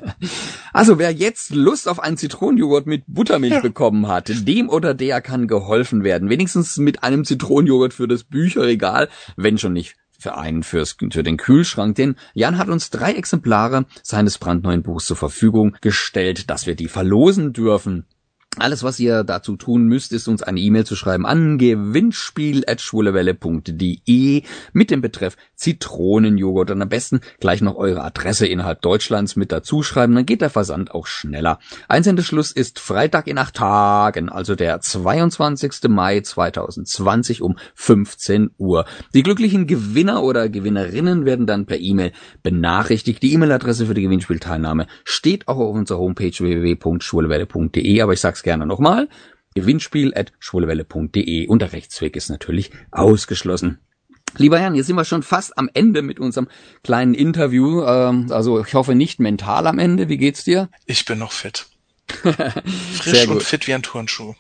Also wer jetzt Lust auf einen Zitronenjoghurt mit Buttermilch ja. bekommen hat, dem oder der kann geholfen werden. Wenigstens mit einem Zitronenjoghurt für das Bücherregal, wenn schon nicht für einen fürs, für den Kühlschrank, denn Jan hat uns drei Exemplare seines brandneuen Buchs zur Verfügung gestellt, dass wir die verlosen dürfen. Alles, was ihr dazu tun müsst, ist uns eine E-Mail zu schreiben an gewinnspiel.schwulewelle.de mit dem Betreff Zitronenjoghurt und am besten gleich noch eure Adresse innerhalb Deutschlands mit dazu schreiben, dann geht der Versand auch schneller. Einsendeschluss ist Freitag in acht Tagen, also der 22. Mai 2020 um 15 Uhr. Die glücklichen Gewinner oder Gewinnerinnen werden dann per E-Mail benachrichtigt. Die E-Mail-Adresse für die Gewinnspielteilnahme steht auch auf unserer Homepage www.schwulewelle.de, aber ich sag's gerne nochmal. Gewinnspiel at schwulewelle.de und der Rechtsweg ist natürlich ausgeschlossen. Lieber Jan, jetzt sind wir schon fast am Ende mit unserem kleinen Interview. Ähm, also ich hoffe nicht mental am Ende. Wie geht's dir? Ich bin noch fit. Frisch und fit wie ein Turnschuh.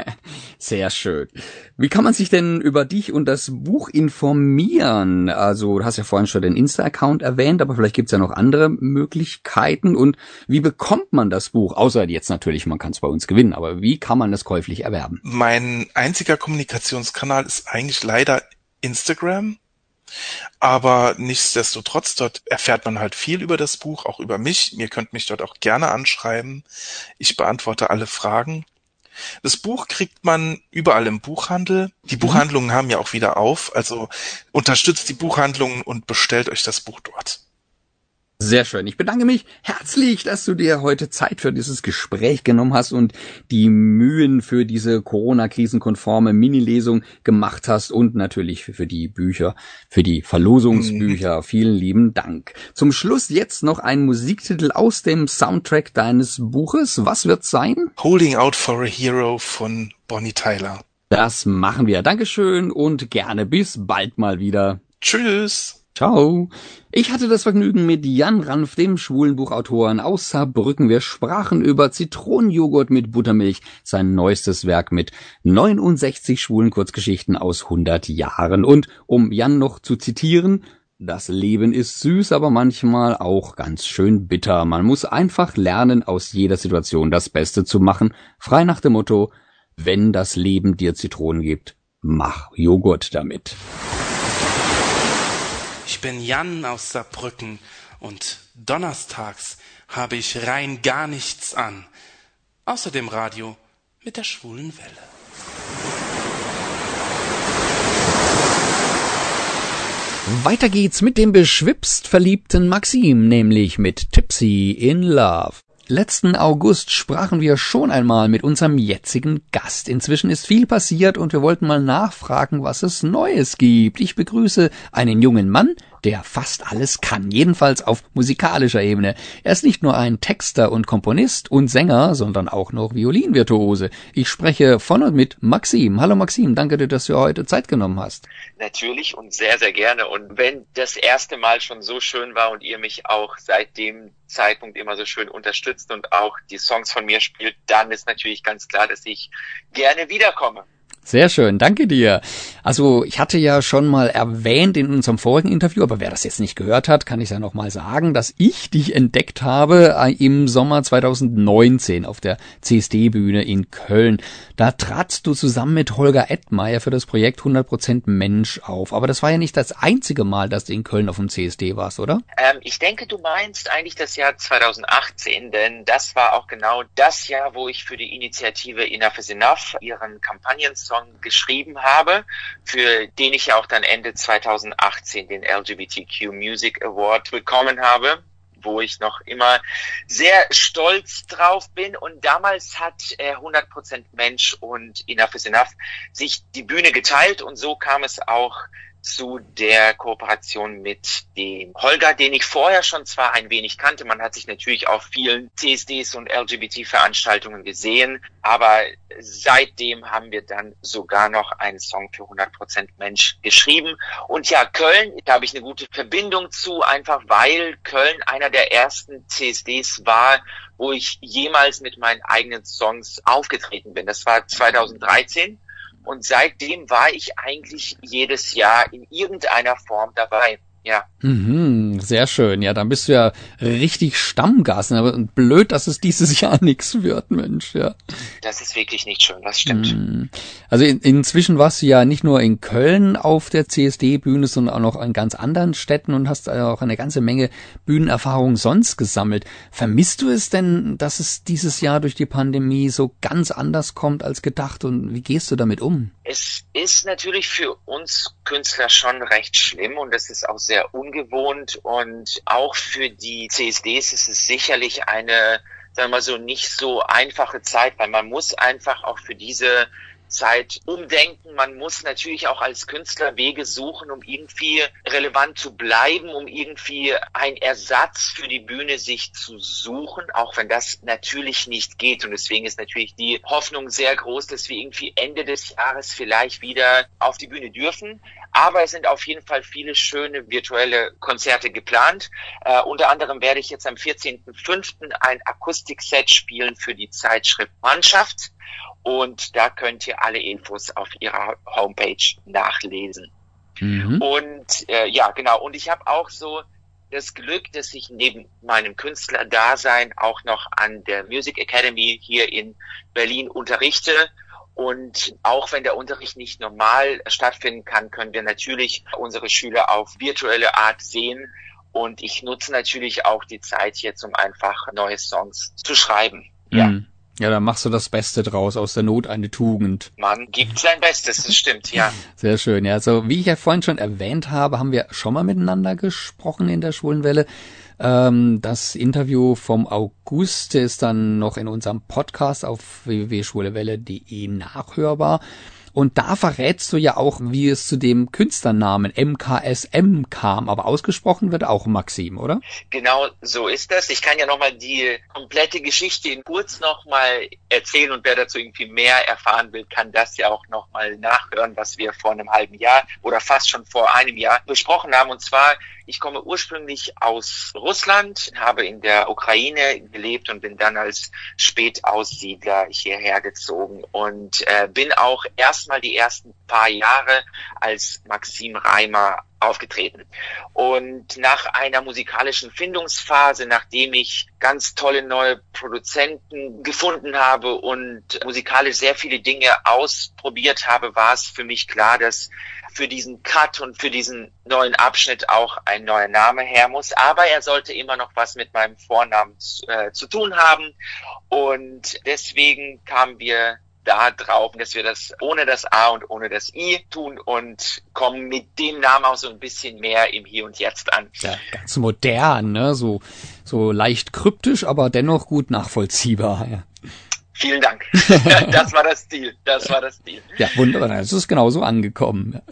Sehr schön. Wie kann man sich denn über dich und das Buch informieren? Also, du hast ja vorhin schon den Insta-Account erwähnt, aber vielleicht gibt's ja noch andere Möglichkeiten. Und wie bekommt man das Buch? Außer jetzt natürlich, man kann es bei uns gewinnen, aber wie kann man es käuflich erwerben? Mein einziger Kommunikationskanal ist eigentlich leider Instagram. Aber nichtsdestotrotz, dort erfährt man halt viel über das Buch, auch über mich. Ihr könnt mich dort auch gerne anschreiben. Ich beantworte alle Fragen. Das Buch kriegt man überall im Buchhandel. Die. Buchhandlungen haben ja auch wieder auf, also unterstützt die Buchhandlungen und bestellt euch das Buch dort. Sehr schön. Ich bedanke mich herzlich, dass du dir heute Zeit für dieses Gespräch genommen hast und die Mühen für diese Corona-krisenkonforme Mini-Lesung gemacht hast und natürlich für die Bücher, für die Verlosungsbücher. Vielen lieben Dank. Zum Schluss jetzt noch ein Musiktitel aus dem Soundtrack deines Buches. Was wird's sein? Holding Out for a Hero von Bonnie Tyler. Das machen wir. Dankeschön und gerne bis bald mal wieder. Tschüss. Ciao. Ich hatte das Vergnügen mit Jan Ranf, dem schwulen Buchautoren aus Saarbrücken. Wir sprachen über Zitronenjoghurt mit Buttermilch, sein neuestes Werk mit 69 schwulen Kurzgeschichten aus 100 Jahren. Und um Jan noch zu zitieren, das Leben ist süß, aber manchmal auch ganz schön bitter. Man muss einfach lernen, aus jeder Situation das Beste zu machen. Frei nach dem Motto, wenn das Leben dir Zitronen gibt, mach Joghurt damit. Ich bin Jan aus Saarbrücken und donnerstags habe ich rein gar nichts an, außer dem Radio mit der schwulen Welle. Weiter geht's mit dem beschwipst verliebten Maxim, nämlich mit Tipsy in Love. Letzten August sprachen wir schon einmal mit unserem jetzigen Gast. Inzwischen ist viel passiert und wir wollten mal nachfragen, was es Neues gibt. Ich begrüße einen jungen Mann, der fast alles kann, jedenfalls auf musikalischer Ebene. Er ist nicht nur ein Texter und Komponist und Sänger, sondern auch noch Violinvirtuose. Ich spreche von und mit Maxim. Hallo Maxim, danke dir, dass du heute Zeit genommen hast. Natürlich und sehr, sehr gerne. Und wenn das erste Mal schon so schön war und ihr mich auch seit dem Zeitpunkt immer so schön unterstützt und auch die Songs von mir spielt, dann ist natürlich ganz klar, dass ich gerne wiederkomme. Sehr schön, danke dir. Also ich hatte ja schon mal erwähnt in unserem vorigen Interview, aber wer das jetzt nicht gehört hat, kann ich ja noch mal sagen, dass ich dich entdeckt habe äh, im Sommer 2019 auf der CSD-Bühne in Köln. Da tratst du zusammen mit Holger Edmeier für das Projekt 100% Mensch auf. Aber das war ja nicht das einzige Mal, dass du in Köln auf dem CSD warst, oder? Ähm, ich denke, du meinst eigentlich das Jahr 2018, denn das war auch genau das Jahr, wo ich für die Initiative Enough is Enough ihren Kampagnensong Song geschrieben habe, für den ich ja auch dann Ende 2018 den LGBTQ Music Award bekommen habe wo ich noch immer sehr stolz drauf bin. Und damals hat äh, 100% Mensch und Enough is Enough sich die Bühne geteilt und so kam es auch zu der Kooperation mit dem Holger, den ich vorher schon zwar ein wenig kannte. Man hat sich natürlich auf vielen CSDs und LGBT-Veranstaltungen gesehen, aber seitdem haben wir dann sogar noch einen Song für 100% Mensch geschrieben. Und ja, Köln, da habe ich eine gute Verbindung zu, einfach weil Köln einer der ersten CSDs war, wo ich jemals mit meinen eigenen Songs aufgetreten bin. Das war 2013 und seitdem war ich eigentlich jedes Jahr in irgendeiner Form dabei. Ja. Mhm, sehr schön. Ja, dann bist du ja richtig Stammgast. Aber blöd, dass es dieses Jahr nichts wird, Mensch, ja. Das ist wirklich nicht schön, das stimmt. Mhm. Also in, inzwischen warst du ja nicht nur in Köln auf der CSD-Bühne, sondern auch noch in ganz anderen Städten und hast auch eine ganze Menge Bühnenerfahrung sonst gesammelt. Vermisst du es denn, dass es dieses Jahr durch die Pandemie so ganz anders kommt als gedacht und wie gehst du damit um? Es ist natürlich für uns Künstler schon recht schlimm und es ist auch sehr ungewohnt und auch für die CSDs ist es sicherlich eine, sagen wir mal so, nicht so einfache Zeit, weil man muss einfach auch für diese Zeit umdenken. Man muss natürlich auch als Künstler Wege suchen, um irgendwie relevant zu bleiben, um irgendwie einen Ersatz für die Bühne sich zu suchen, auch wenn das natürlich nicht geht. Und deswegen ist natürlich die Hoffnung sehr groß, dass wir irgendwie Ende des Jahres vielleicht wieder auf die Bühne dürfen. Aber es sind auf jeden Fall viele schöne virtuelle Konzerte geplant. Äh, unter anderem werde ich jetzt am 14.05. ein Akustikset spielen für die Zeitschrift Mannschaft. Und da könnt ihr alle Infos auf ihrer Homepage nachlesen. Mhm. Und äh, ja, genau. Und ich habe auch so das Glück, dass ich neben meinem Künstlerdasein auch noch an der Music Academy hier in Berlin unterrichte. Und auch wenn der Unterricht nicht normal stattfinden kann, können wir natürlich unsere Schüler auf virtuelle Art sehen. Und ich nutze natürlich auch die Zeit jetzt, um einfach neue Songs zu schreiben. Mhm. Ja, dann machst du das Beste draus, aus der Not eine Tugend. Man gibt sein Bestes, das stimmt, ja. Sehr schön, ja. Also wie ich ja vorhin schon erwähnt habe, haben wir schon mal miteinander gesprochen in der Schwulenwelle. Ähm, das Interview vom August ist dann noch in unserem Podcast auf www.schwulewelle.de nachhörbar. Und da verrätst du ja auch, wie es zu dem Künstlernamen MKSM kam. Aber ausgesprochen wird auch Maxim, oder? Genau so ist das. Ich kann ja nochmal die komplette Geschichte in kurz nochmal erzählen und wer dazu irgendwie mehr erfahren will, kann das ja auch nochmal nachhören, was wir vor einem halben Jahr oder fast schon vor einem Jahr besprochen haben. Und zwar ich komme ursprünglich aus Russland, habe in der Ukraine gelebt und bin dann als Spätaussiedler hierher gezogen und äh, bin auch erstmal die ersten paar Jahre als Maxim Reimer aufgetreten. Und nach einer musikalischen Findungsphase, nachdem ich ganz tolle neue Produzenten gefunden habe und musikalisch sehr viele Dinge ausprobiert habe, war es für mich klar, dass für diesen Cut und für diesen neuen Abschnitt auch ein neuer Name her muss. Aber er sollte immer noch was mit meinem Vornamen äh, zu tun haben. Und deswegen kamen wir da drauf, dass wir das ohne das A und ohne das I tun und kommen mit dem Namen auch so ein bisschen mehr im Hier und Jetzt an. Ja, ganz modern, ne? So, so leicht kryptisch, aber dennoch gut nachvollziehbar. Ja. Vielen Dank. das war das Ziel. Das war das Ziel. Ja, wunderbar. Das ist genauso angekommen.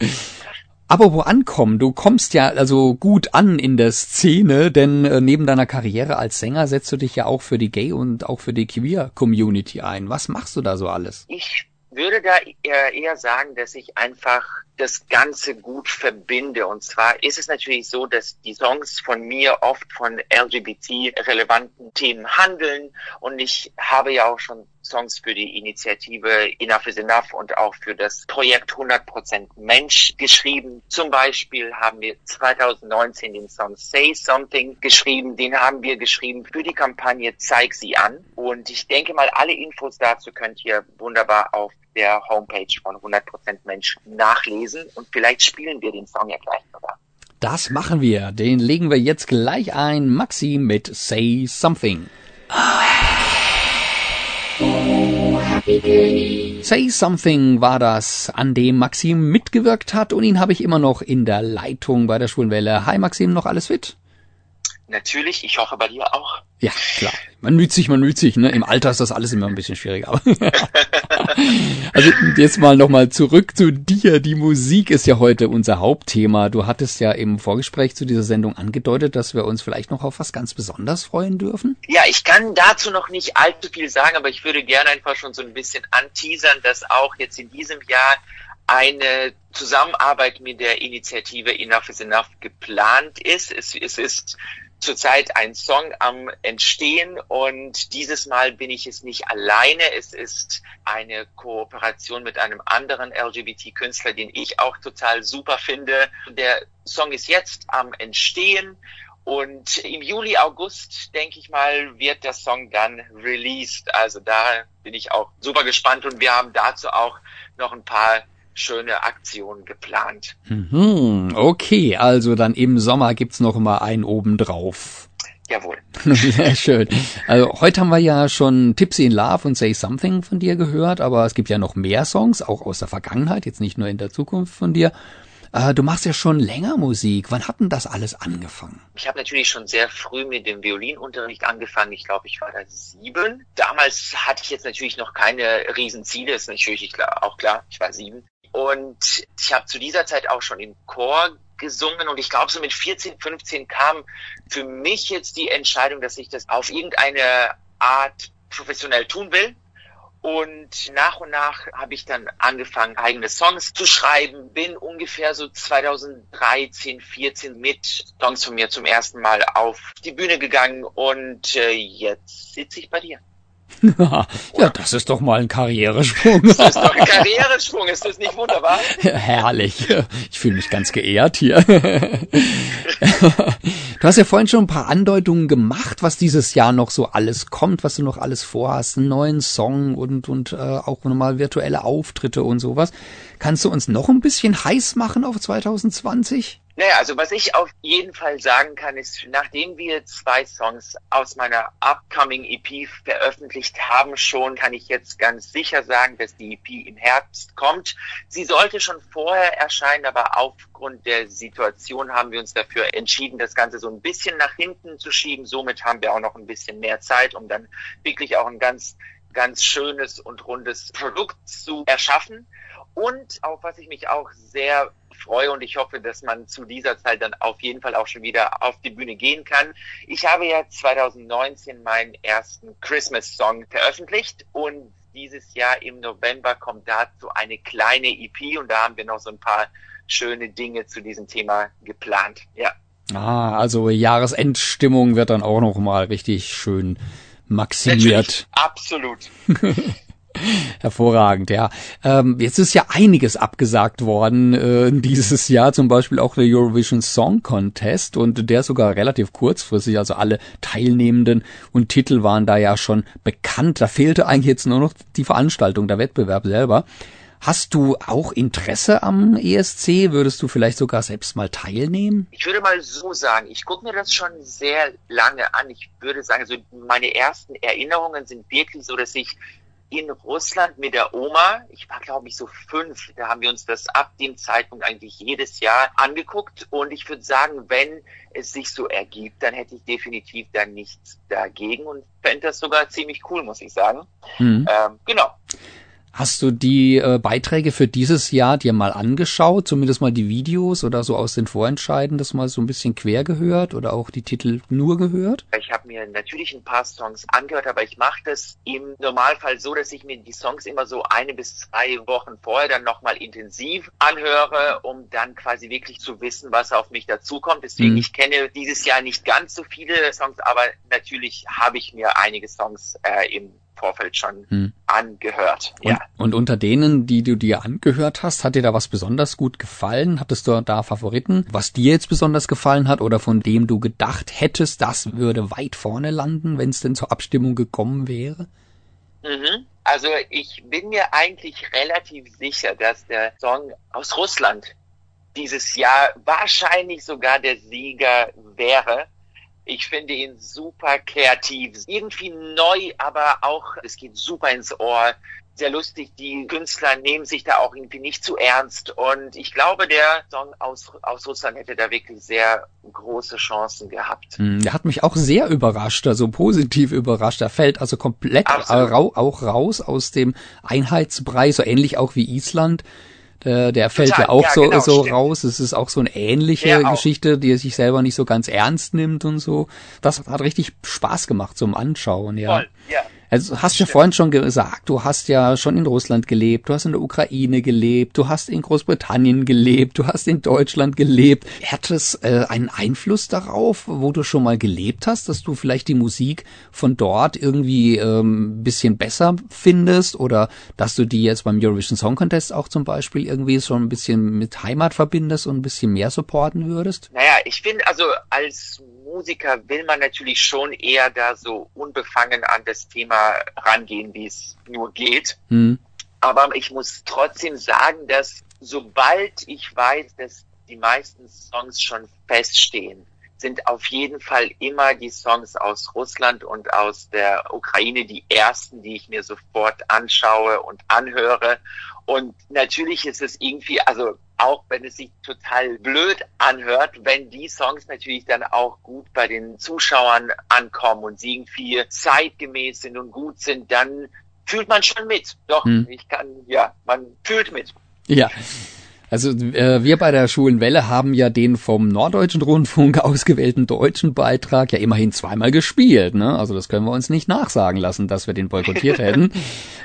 Apropos ankommen, du kommst ja also gut an in der Szene, denn äh, neben deiner Karriere als Sänger setzt du dich ja auch für die Gay- und auch für die Queer-Community ein. Was machst du da so alles? Ich würde da eher sagen, dass ich einfach das Ganze gut verbinde. Und zwar ist es natürlich so, dass die Songs von mir oft von LGBT-relevanten Themen handeln. Und ich habe ja auch schon Songs für die Initiative Enough is Enough und auch für das Projekt 100% Mensch geschrieben. Zum Beispiel haben wir 2019 den Song Say Something geschrieben. Den haben wir geschrieben für die Kampagne Zeig sie an. Und ich denke mal, alle Infos dazu könnt ihr wunderbar auf der Homepage von 100% Mensch nachlesen und vielleicht spielen wir den Song ja gleich sogar. Das machen wir. Den legen wir jetzt gleich ein. Maxi mit Say Something. Say Something war das, an dem Maxim mitgewirkt hat und ihn habe ich immer noch in der Leitung bei der Schwulenwelle. Hi Maxim, noch alles fit? Natürlich, ich hoffe bei dir auch. Ja, klar. Man müht sich, man müht sich, ne? Im Alter ist das alles immer ein bisschen schwieriger. also jetzt mal nochmal zurück zu dir. Die Musik ist ja heute unser Hauptthema. Du hattest ja im Vorgespräch zu dieser Sendung angedeutet, dass wir uns vielleicht noch auf was ganz Besonderes freuen dürfen. Ja, ich kann dazu noch nicht allzu viel sagen, aber ich würde gerne einfach schon so ein bisschen anteasern, dass auch jetzt in diesem Jahr eine Zusammenarbeit mit der Initiative Enough is Enough geplant ist. Es, es ist zurzeit ein Song am Entstehen und dieses Mal bin ich es nicht alleine. Es ist eine Kooperation mit einem anderen LGBT-Künstler, den ich auch total super finde. Der Song ist jetzt am Entstehen und im Juli, August, denke ich mal, wird der Song dann released. Also da bin ich auch super gespannt und wir haben dazu auch noch ein paar schöne Aktion geplant. Mhm, okay, also dann im Sommer gibt's noch mal einen obendrauf. Jawohl. Sehr schön. Also heute haben wir ja schon Tipsy in Love und Say Something von dir gehört, aber es gibt ja noch mehr Songs, auch aus der Vergangenheit, jetzt nicht nur in der Zukunft von dir. Äh, du machst ja schon länger Musik. Wann hat denn das alles angefangen? Ich habe natürlich schon sehr früh mit dem Violinunterricht angefangen. Ich glaube, ich war da sieben. Damals hatte ich jetzt natürlich noch keine Riesenziele, ist natürlich auch klar, ich war sieben. Und ich habe zu dieser Zeit auch schon im Chor gesungen und ich glaube, so mit 14, 15 kam für mich jetzt die Entscheidung, dass ich das auf irgendeine Art professionell tun will. Und nach und nach habe ich dann angefangen, eigene Songs zu schreiben. Bin ungefähr so 2013, 14 mit Songs von mir zum ersten Mal auf die Bühne gegangen und äh, jetzt sitze ich bei dir. ja, das ist doch mal ein Karrieresprung. Das ist doch ein Karrieresprung, ist das nicht wunderbar? Herrlich. Ich fühle mich ganz geehrt hier. Du hast ja vorhin schon ein paar Andeutungen gemacht, was dieses Jahr noch so alles kommt, was du noch alles vorhast, einen neuen Song und, und äh, auch nochmal virtuelle Auftritte und sowas. Kannst du uns noch ein bisschen heiß machen auf 2020? Naja, also was ich auf jeden Fall sagen kann, ist, nachdem wir zwei Songs aus meiner upcoming EP veröffentlicht haben schon, kann ich jetzt ganz sicher sagen, dass die EP im Herbst kommt. Sie sollte schon vorher erscheinen, aber aufgrund der Situation haben wir uns dafür entschieden, das Ganze so ein bisschen nach hinten zu schieben. Somit haben wir auch noch ein bisschen mehr Zeit, um dann wirklich auch ein ganz, ganz schönes und rundes Produkt zu erschaffen. Und auf was ich mich auch sehr freue und ich hoffe, dass man zu dieser Zeit dann auf jeden Fall auch schon wieder auf die Bühne gehen kann. Ich habe ja 2019 meinen ersten Christmas-Song veröffentlicht und dieses Jahr im November kommt dazu eine kleine EP und da haben wir noch so ein paar schöne Dinge zu diesem Thema geplant. Ja. Ah, also Jahresendstimmung wird dann auch noch mal richtig schön maximiert. Natürlich, absolut. Hervorragend, ja. Ähm, jetzt ist ja einiges abgesagt worden äh, dieses Jahr, zum Beispiel auch der Eurovision Song Contest und der sogar relativ kurzfristig, also alle Teilnehmenden und Titel waren da ja schon bekannt. Da fehlte eigentlich jetzt nur noch die Veranstaltung, der Wettbewerb selber. Hast du auch Interesse am ESC? Würdest du vielleicht sogar selbst mal teilnehmen? Ich würde mal so sagen, ich gucke mir das schon sehr lange an. Ich würde sagen, so meine ersten Erinnerungen sind wirklich so, dass ich in Russland mit der Oma. Ich war, glaube ich, so fünf. Da haben wir uns das ab dem Zeitpunkt eigentlich jedes Jahr angeguckt. Und ich würde sagen, wenn es sich so ergibt, dann hätte ich definitiv da nichts dagegen und fände das sogar ziemlich cool, muss ich sagen. Mhm. Ähm, genau. Hast du die äh, Beiträge für dieses Jahr dir mal angeschaut, zumindest mal die Videos oder so aus den Vorentscheiden, das mal so ein bisschen quer gehört oder auch die Titel nur gehört? Ich habe mir natürlich ein paar Songs angehört, aber ich mache das im Normalfall so, dass ich mir die Songs immer so eine bis zwei Wochen vorher dann nochmal intensiv anhöre, um dann quasi wirklich zu wissen, was auf mich dazukommt. Deswegen, mhm. ich kenne dieses Jahr nicht ganz so viele Songs, aber natürlich habe ich mir einige Songs äh, im Vorfeld schon hm. angehört. Und, ja. und unter denen, die du dir angehört hast, hat dir da was besonders gut gefallen? Hattest du da Favoriten, was dir jetzt besonders gefallen hat oder von dem du gedacht hättest, das würde weit vorne landen, wenn es denn zur Abstimmung gekommen wäre? Mhm. Also ich bin mir eigentlich relativ sicher, dass der Song aus Russland dieses Jahr wahrscheinlich sogar der Sieger wäre. Ich finde ihn super kreativ, irgendwie neu, aber auch, es geht super ins Ohr. Sehr lustig, die Künstler nehmen sich da auch irgendwie nicht zu ernst. Und ich glaube, der Song aus, aus Russland hätte da wirklich sehr große Chancen gehabt. Hm, der hat mich auch sehr überrascht, also positiv überrascht. Er fällt also komplett rau auch raus aus dem Einheitsbrei, so ähnlich auch wie Island. Der, der fällt Total, ja auch ja, so, genau, so raus. Es ist auch so eine ähnliche ja, Geschichte, die er sich selber nicht so ganz ernst nimmt und so. Das hat richtig Spaß gemacht zum Anschauen, ja. Voll, ja. Also hast ja vorhin schon gesagt, du hast ja schon in Russland gelebt, du hast in der Ukraine gelebt, du hast in Großbritannien gelebt, du hast in Deutschland gelebt. Hat es äh, einen Einfluss darauf, wo du schon mal gelebt hast, dass du vielleicht die Musik von dort irgendwie ähm, bisschen besser findest oder dass du die jetzt beim Eurovision Song Contest auch zum Beispiel irgendwie schon ein bisschen mit Heimat verbindest und ein bisschen mehr supporten würdest? Naja, ich finde also als Musiker will man natürlich schon eher da so unbefangen an das Thema rangehen, wie es nur geht. Mhm. Aber ich muss trotzdem sagen, dass sobald ich weiß, dass die meisten Songs schon feststehen, sind auf jeden Fall immer die Songs aus Russland und aus der Ukraine die ersten, die ich mir sofort anschaue und anhöre. Und natürlich ist es irgendwie, also auch wenn es sich total blöd anhört, wenn die Songs natürlich dann auch gut bei den Zuschauern ankommen und sie irgendwie zeitgemäß sind und gut sind, dann fühlt man schon mit. Doch, hm. ich kann, ja, man fühlt mit. Ja. Also äh, wir bei der Schulenwelle haben ja den vom Norddeutschen Rundfunk ausgewählten deutschen Beitrag ja immerhin zweimal gespielt. Ne? Also das können wir uns nicht nachsagen lassen, dass wir den boykottiert hätten.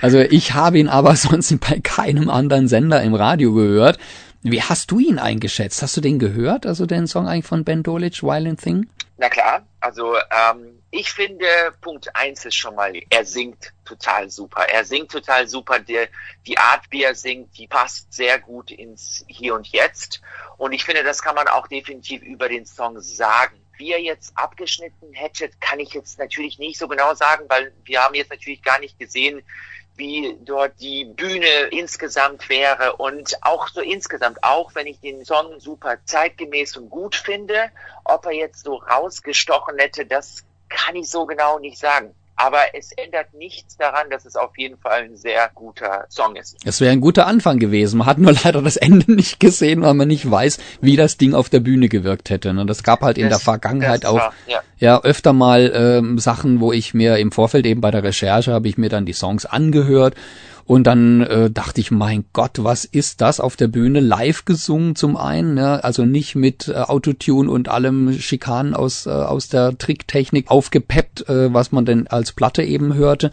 Also ich habe ihn aber sonst bei keinem anderen Sender im Radio gehört. Wie hast du ihn eingeschätzt? Hast du den gehört, also den Song eigentlich von Ben Dolic, Violent Thing? Na klar, also ähm, ich finde, Punkt eins ist schon mal, er singt total super. Er singt total super. Der, die Art, wie er singt, die passt sehr gut ins Hier und Jetzt. Und ich finde, das kann man auch definitiv über den Song sagen. Wie er jetzt abgeschnitten hätte, kann ich jetzt natürlich nicht so genau sagen, weil wir haben jetzt natürlich gar nicht gesehen, wie dort die Bühne insgesamt wäre und auch so insgesamt, auch wenn ich den Song super zeitgemäß und gut finde, ob er jetzt so rausgestochen hätte, das kann ich so genau nicht sagen. Aber es ändert nichts daran, dass es auf jeden Fall ein sehr guter Song ist. Es wäre ein guter Anfang gewesen. Man hat nur leider das Ende nicht gesehen, weil man nicht weiß, wie das Ding auf der Bühne gewirkt hätte. Und das gab halt in das, der Vergangenheit auch ja. ja. öfter mal ähm, Sachen, wo ich mir im Vorfeld eben bei der Recherche habe ich mir dann die Songs angehört und dann äh, dachte ich, mein Gott, was ist das auf der Bühne? Live gesungen zum einen, ne? also nicht mit äh, Autotune und allem Schikanen aus, äh, aus der Tricktechnik aufgepeppt, äh, was man denn als Platte eben hörte,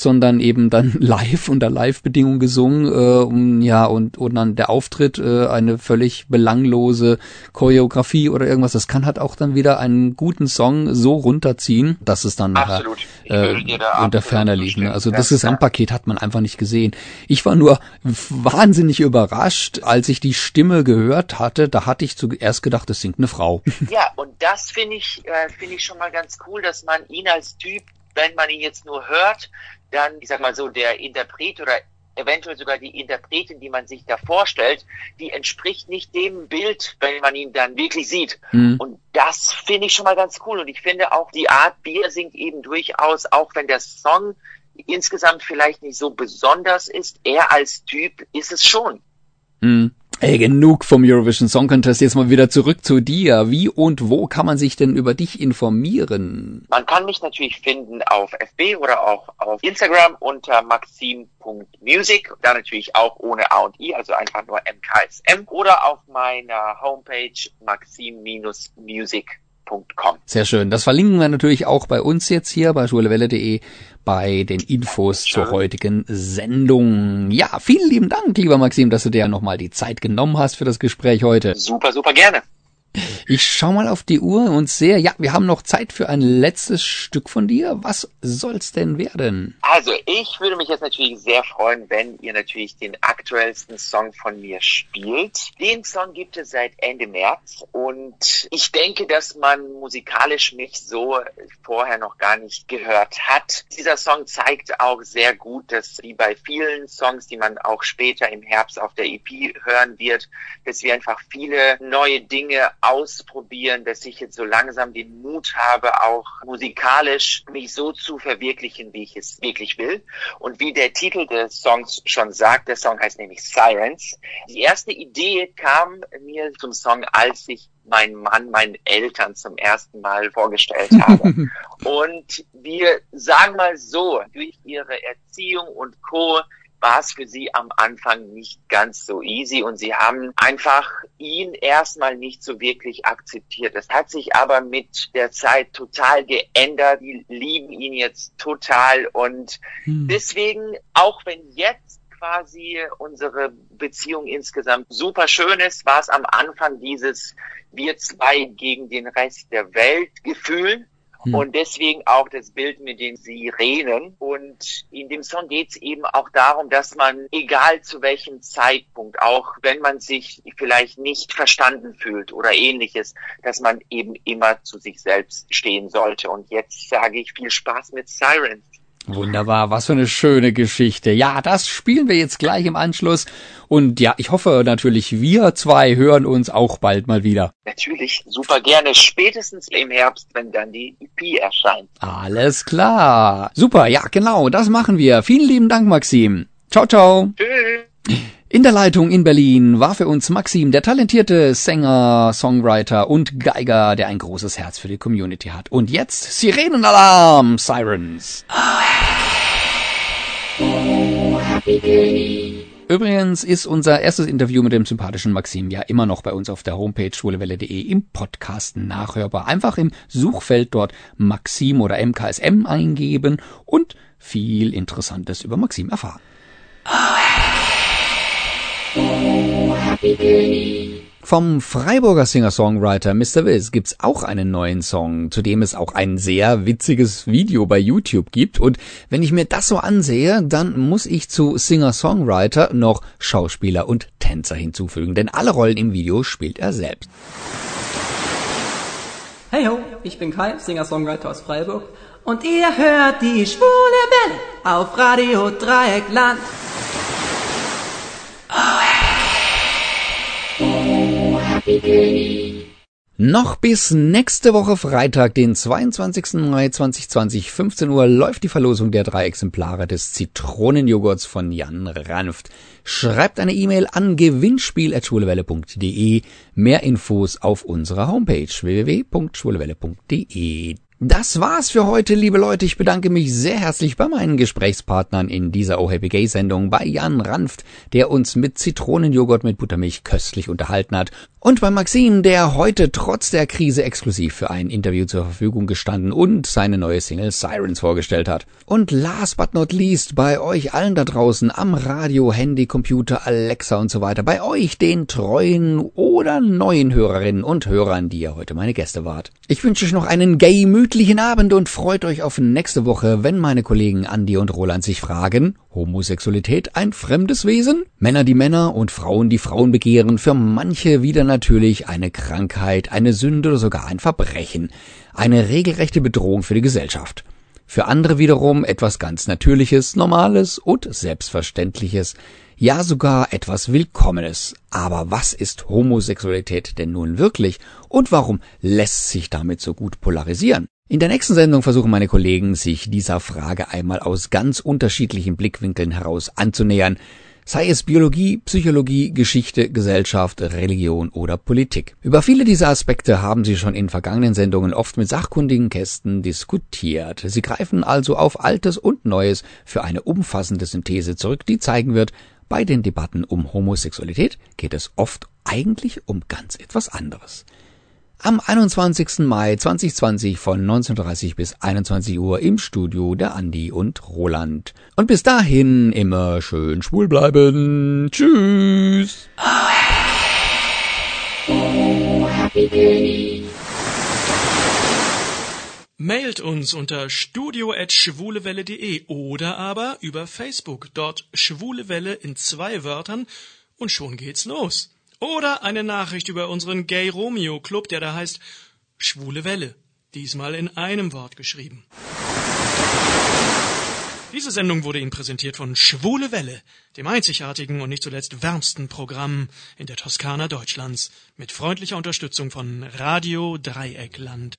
sondern eben dann live unter Live-Bedingungen gesungen äh, und, ja und und dann der Auftritt äh, eine völlig belanglose Choreografie oder irgendwas. Das kann halt auch dann wieder einen guten Song so runterziehen dass es dann. Nachher, äh, unter ferner liegt ne? also das Gesamtpaket hat man einfach nicht gesehen. Ich war nur wahnsinnig überrascht als ich die Stimme gehört hatte. Da hatte ich zuerst gedacht das singt eine Frau. Ja und das finde ich äh, finde ich schon mal ganz cool dass man ihn als Typ wenn man ihn jetzt nur hört, dann, ich sag mal so, der Interpret oder eventuell sogar die Interpretin, die man sich da vorstellt, die entspricht nicht dem Bild, wenn man ihn dann wirklich sieht. Mhm. Und das finde ich schon mal ganz cool. Und ich finde auch die Art, wie er singt, eben durchaus, auch wenn der Song insgesamt vielleicht nicht so besonders ist, er als Typ ist es schon. Mhm. Ey, genug vom Eurovision Song Contest. Jetzt mal wieder zurück zu dir. Wie und wo kann man sich denn über dich informieren? Man kann mich natürlich finden auf FB oder auch auf Instagram unter maxim.music. Da natürlich auch ohne A und I, also einfach nur MKSM. Oder auf meiner Homepage maxim-music sehr schön. Das verlinken wir natürlich auch bei uns jetzt hier bei schulewelle.de bei den Infos Schön. zur heutigen Sendung. Ja, vielen lieben Dank, lieber Maxim, dass du dir nochmal die Zeit genommen hast für das Gespräch heute. Super, super gerne. Ich schau mal auf die Uhr und sehe, ja, wir haben noch Zeit für ein letztes Stück von dir. Was soll's denn werden? Also, ich würde mich jetzt natürlich sehr freuen, wenn ihr natürlich den aktuellsten Song von mir spielt. Den Song gibt es seit Ende März und ich denke, dass man musikalisch mich so vorher noch gar nicht gehört hat. Dieser Song zeigt auch sehr gut, dass wie bei vielen Songs, die man auch später im Herbst auf der EP hören wird, dass wir einfach viele neue Dinge ausprobieren, dass ich jetzt so langsam den Mut habe, auch musikalisch mich so zu verwirklichen, wie ich es wirklich will. Und wie der Titel des Songs schon sagt, der Song heißt nämlich Sirens. Die erste Idee kam mir zum Song, als ich meinen Mann meinen Eltern zum ersten Mal vorgestellt habe. und wir sagen mal so, durch ihre Erziehung und Co war es für sie am Anfang nicht ganz so easy und sie haben einfach ihn erstmal nicht so wirklich akzeptiert. Das hat sich aber mit der Zeit total geändert. Die lieben ihn jetzt total und hm. deswegen, auch wenn jetzt quasi unsere Beziehung insgesamt super schön ist, war es am Anfang dieses wir zwei gegen den Rest der Welt Gefühl. Hm. Und deswegen auch das Bild mit den Sirenen. Und in dem Song geht es eben auch darum, dass man, egal zu welchem Zeitpunkt, auch wenn man sich vielleicht nicht verstanden fühlt oder ähnliches, dass man eben immer zu sich selbst stehen sollte. Und jetzt sage ich viel Spaß mit Sirens. Wunderbar, was für eine schöne Geschichte. Ja, das spielen wir jetzt gleich im Anschluss. Und ja, ich hoffe natürlich, wir zwei hören uns auch bald mal wieder. Natürlich, super gerne. Spätestens im Herbst, wenn dann die EP erscheint. Alles klar. Super, ja, genau, das machen wir. Vielen lieben Dank, Maxim. Ciao, ciao. Tschüss. In der Leitung in Berlin war für uns Maxim, der talentierte Sänger, Songwriter und Geiger, der ein großes Herz für die Community hat. Und jetzt Sirenenalarm, Sirens. Übrigens ist unser erstes Interview mit dem sympathischen Maxim ja immer noch bei uns auf der Homepage schwulewelle.de im Podcast nachhörbar. Einfach im Suchfeld dort Maxim oder MKSM eingeben und viel Interessantes über Maxim erfahren. Vom Freiburger Singer-Songwriter Mr. Wiz gibt's auch einen neuen Song, zu dem es auch ein sehr witziges Video bei YouTube gibt. Und wenn ich mir das so ansehe, dann muss ich zu Singer-Songwriter noch Schauspieler und Tänzer hinzufügen, denn alle Rollen im Video spielt er selbst. Hey ho, ich bin Kai, Singer-Songwriter aus Freiburg und ihr hört die schwule Welle auf Radio Dreieckland. Noch bis nächste Woche Freitag, den 22. Mai 2020, 15 Uhr, läuft die Verlosung der drei Exemplare des Zitronenjoghurts von Jan Ranft. Schreibt eine E-Mail an gewinnspiel.schwulewelle.de. Mehr Infos auf unserer Homepage www.schwulewelle.de. Das war's für heute, liebe Leute. Ich bedanke mich sehr herzlich bei meinen Gesprächspartnern in dieser Oh Happy Gay Sendung, bei Jan Ranft, der uns mit Zitronenjoghurt mit Buttermilch köstlich unterhalten hat, und bei Maxim, der heute trotz der Krise exklusiv für ein Interview zur Verfügung gestanden und seine neue Single Sirens vorgestellt hat. Und last but not least bei euch allen da draußen am Radio, Handy, Computer, Alexa und so weiter, bei euch den treuen oder neuen Hörerinnen und Hörern, die ihr heute meine Gäste wart. Ich wünsche euch noch einen gemütlichen Abend und freut euch auf nächste Woche, wenn meine Kollegen Andy und Roland sich fragen, Homosexualität ein fremdes Wesen? Männer, die Männer und Frauen, die Frauen begehren, für manche wieder natürlich eine Krankheit, eine Sünde oder sogar ein Verbrechen, eine regelrechte Bedrohung für die Gesellschaft. Für andere wiederum etwas ganz Natürliches, Normales und Selbstverständliches, ja sogar etwas Willkommenes. Aber was ist Homosexualität denn nun wirklich und warum lässt sich damit so gut polarisieren? In der nächsten Sendung versuchen meine Kollegen, sich dieser Frage einmal aus ganz unterschiedlichen Blickwinkeln heraus anzunähern, sei es Biologie, Psychologie, Geschichte, Gesellschaft, Religion oder Politik. Über viele dieser Aspekte haben sie schon in vergangenen Sendungen oft mit sachkundigen Kästen diskutiert. Sie greifen also auf Altes und Neues für eine umfassende Synthese zurück, die zeigen wird, bei den Debatten um Homosexualität geht es oft eigentlich um ganz etwas anderes. Am 21. Mai 2020 von 19.30 bis 21 Uhr im Studio der Andi und Roland. Und bis dahin immer schön schwul bleiben. Tschüss. Mailt uns unter studio@schwulewelle.de oder aber über Facebook, dort schwule Welle in zwei Wörtern und schon geht's los. Oder eine Nachricht über unseren Gay Romeo Club, der da heißt Schwule Welle. Diesmal in einem Wort geschrieben. Diese Sendung wurde Ihnen präsentiert von Schwule Welle, dem einzigartigen und nicht zuletzt wärmsten Programm in der Toskana Deutschlands, mit freundlicher Unterstützung von Radio Dreieckland.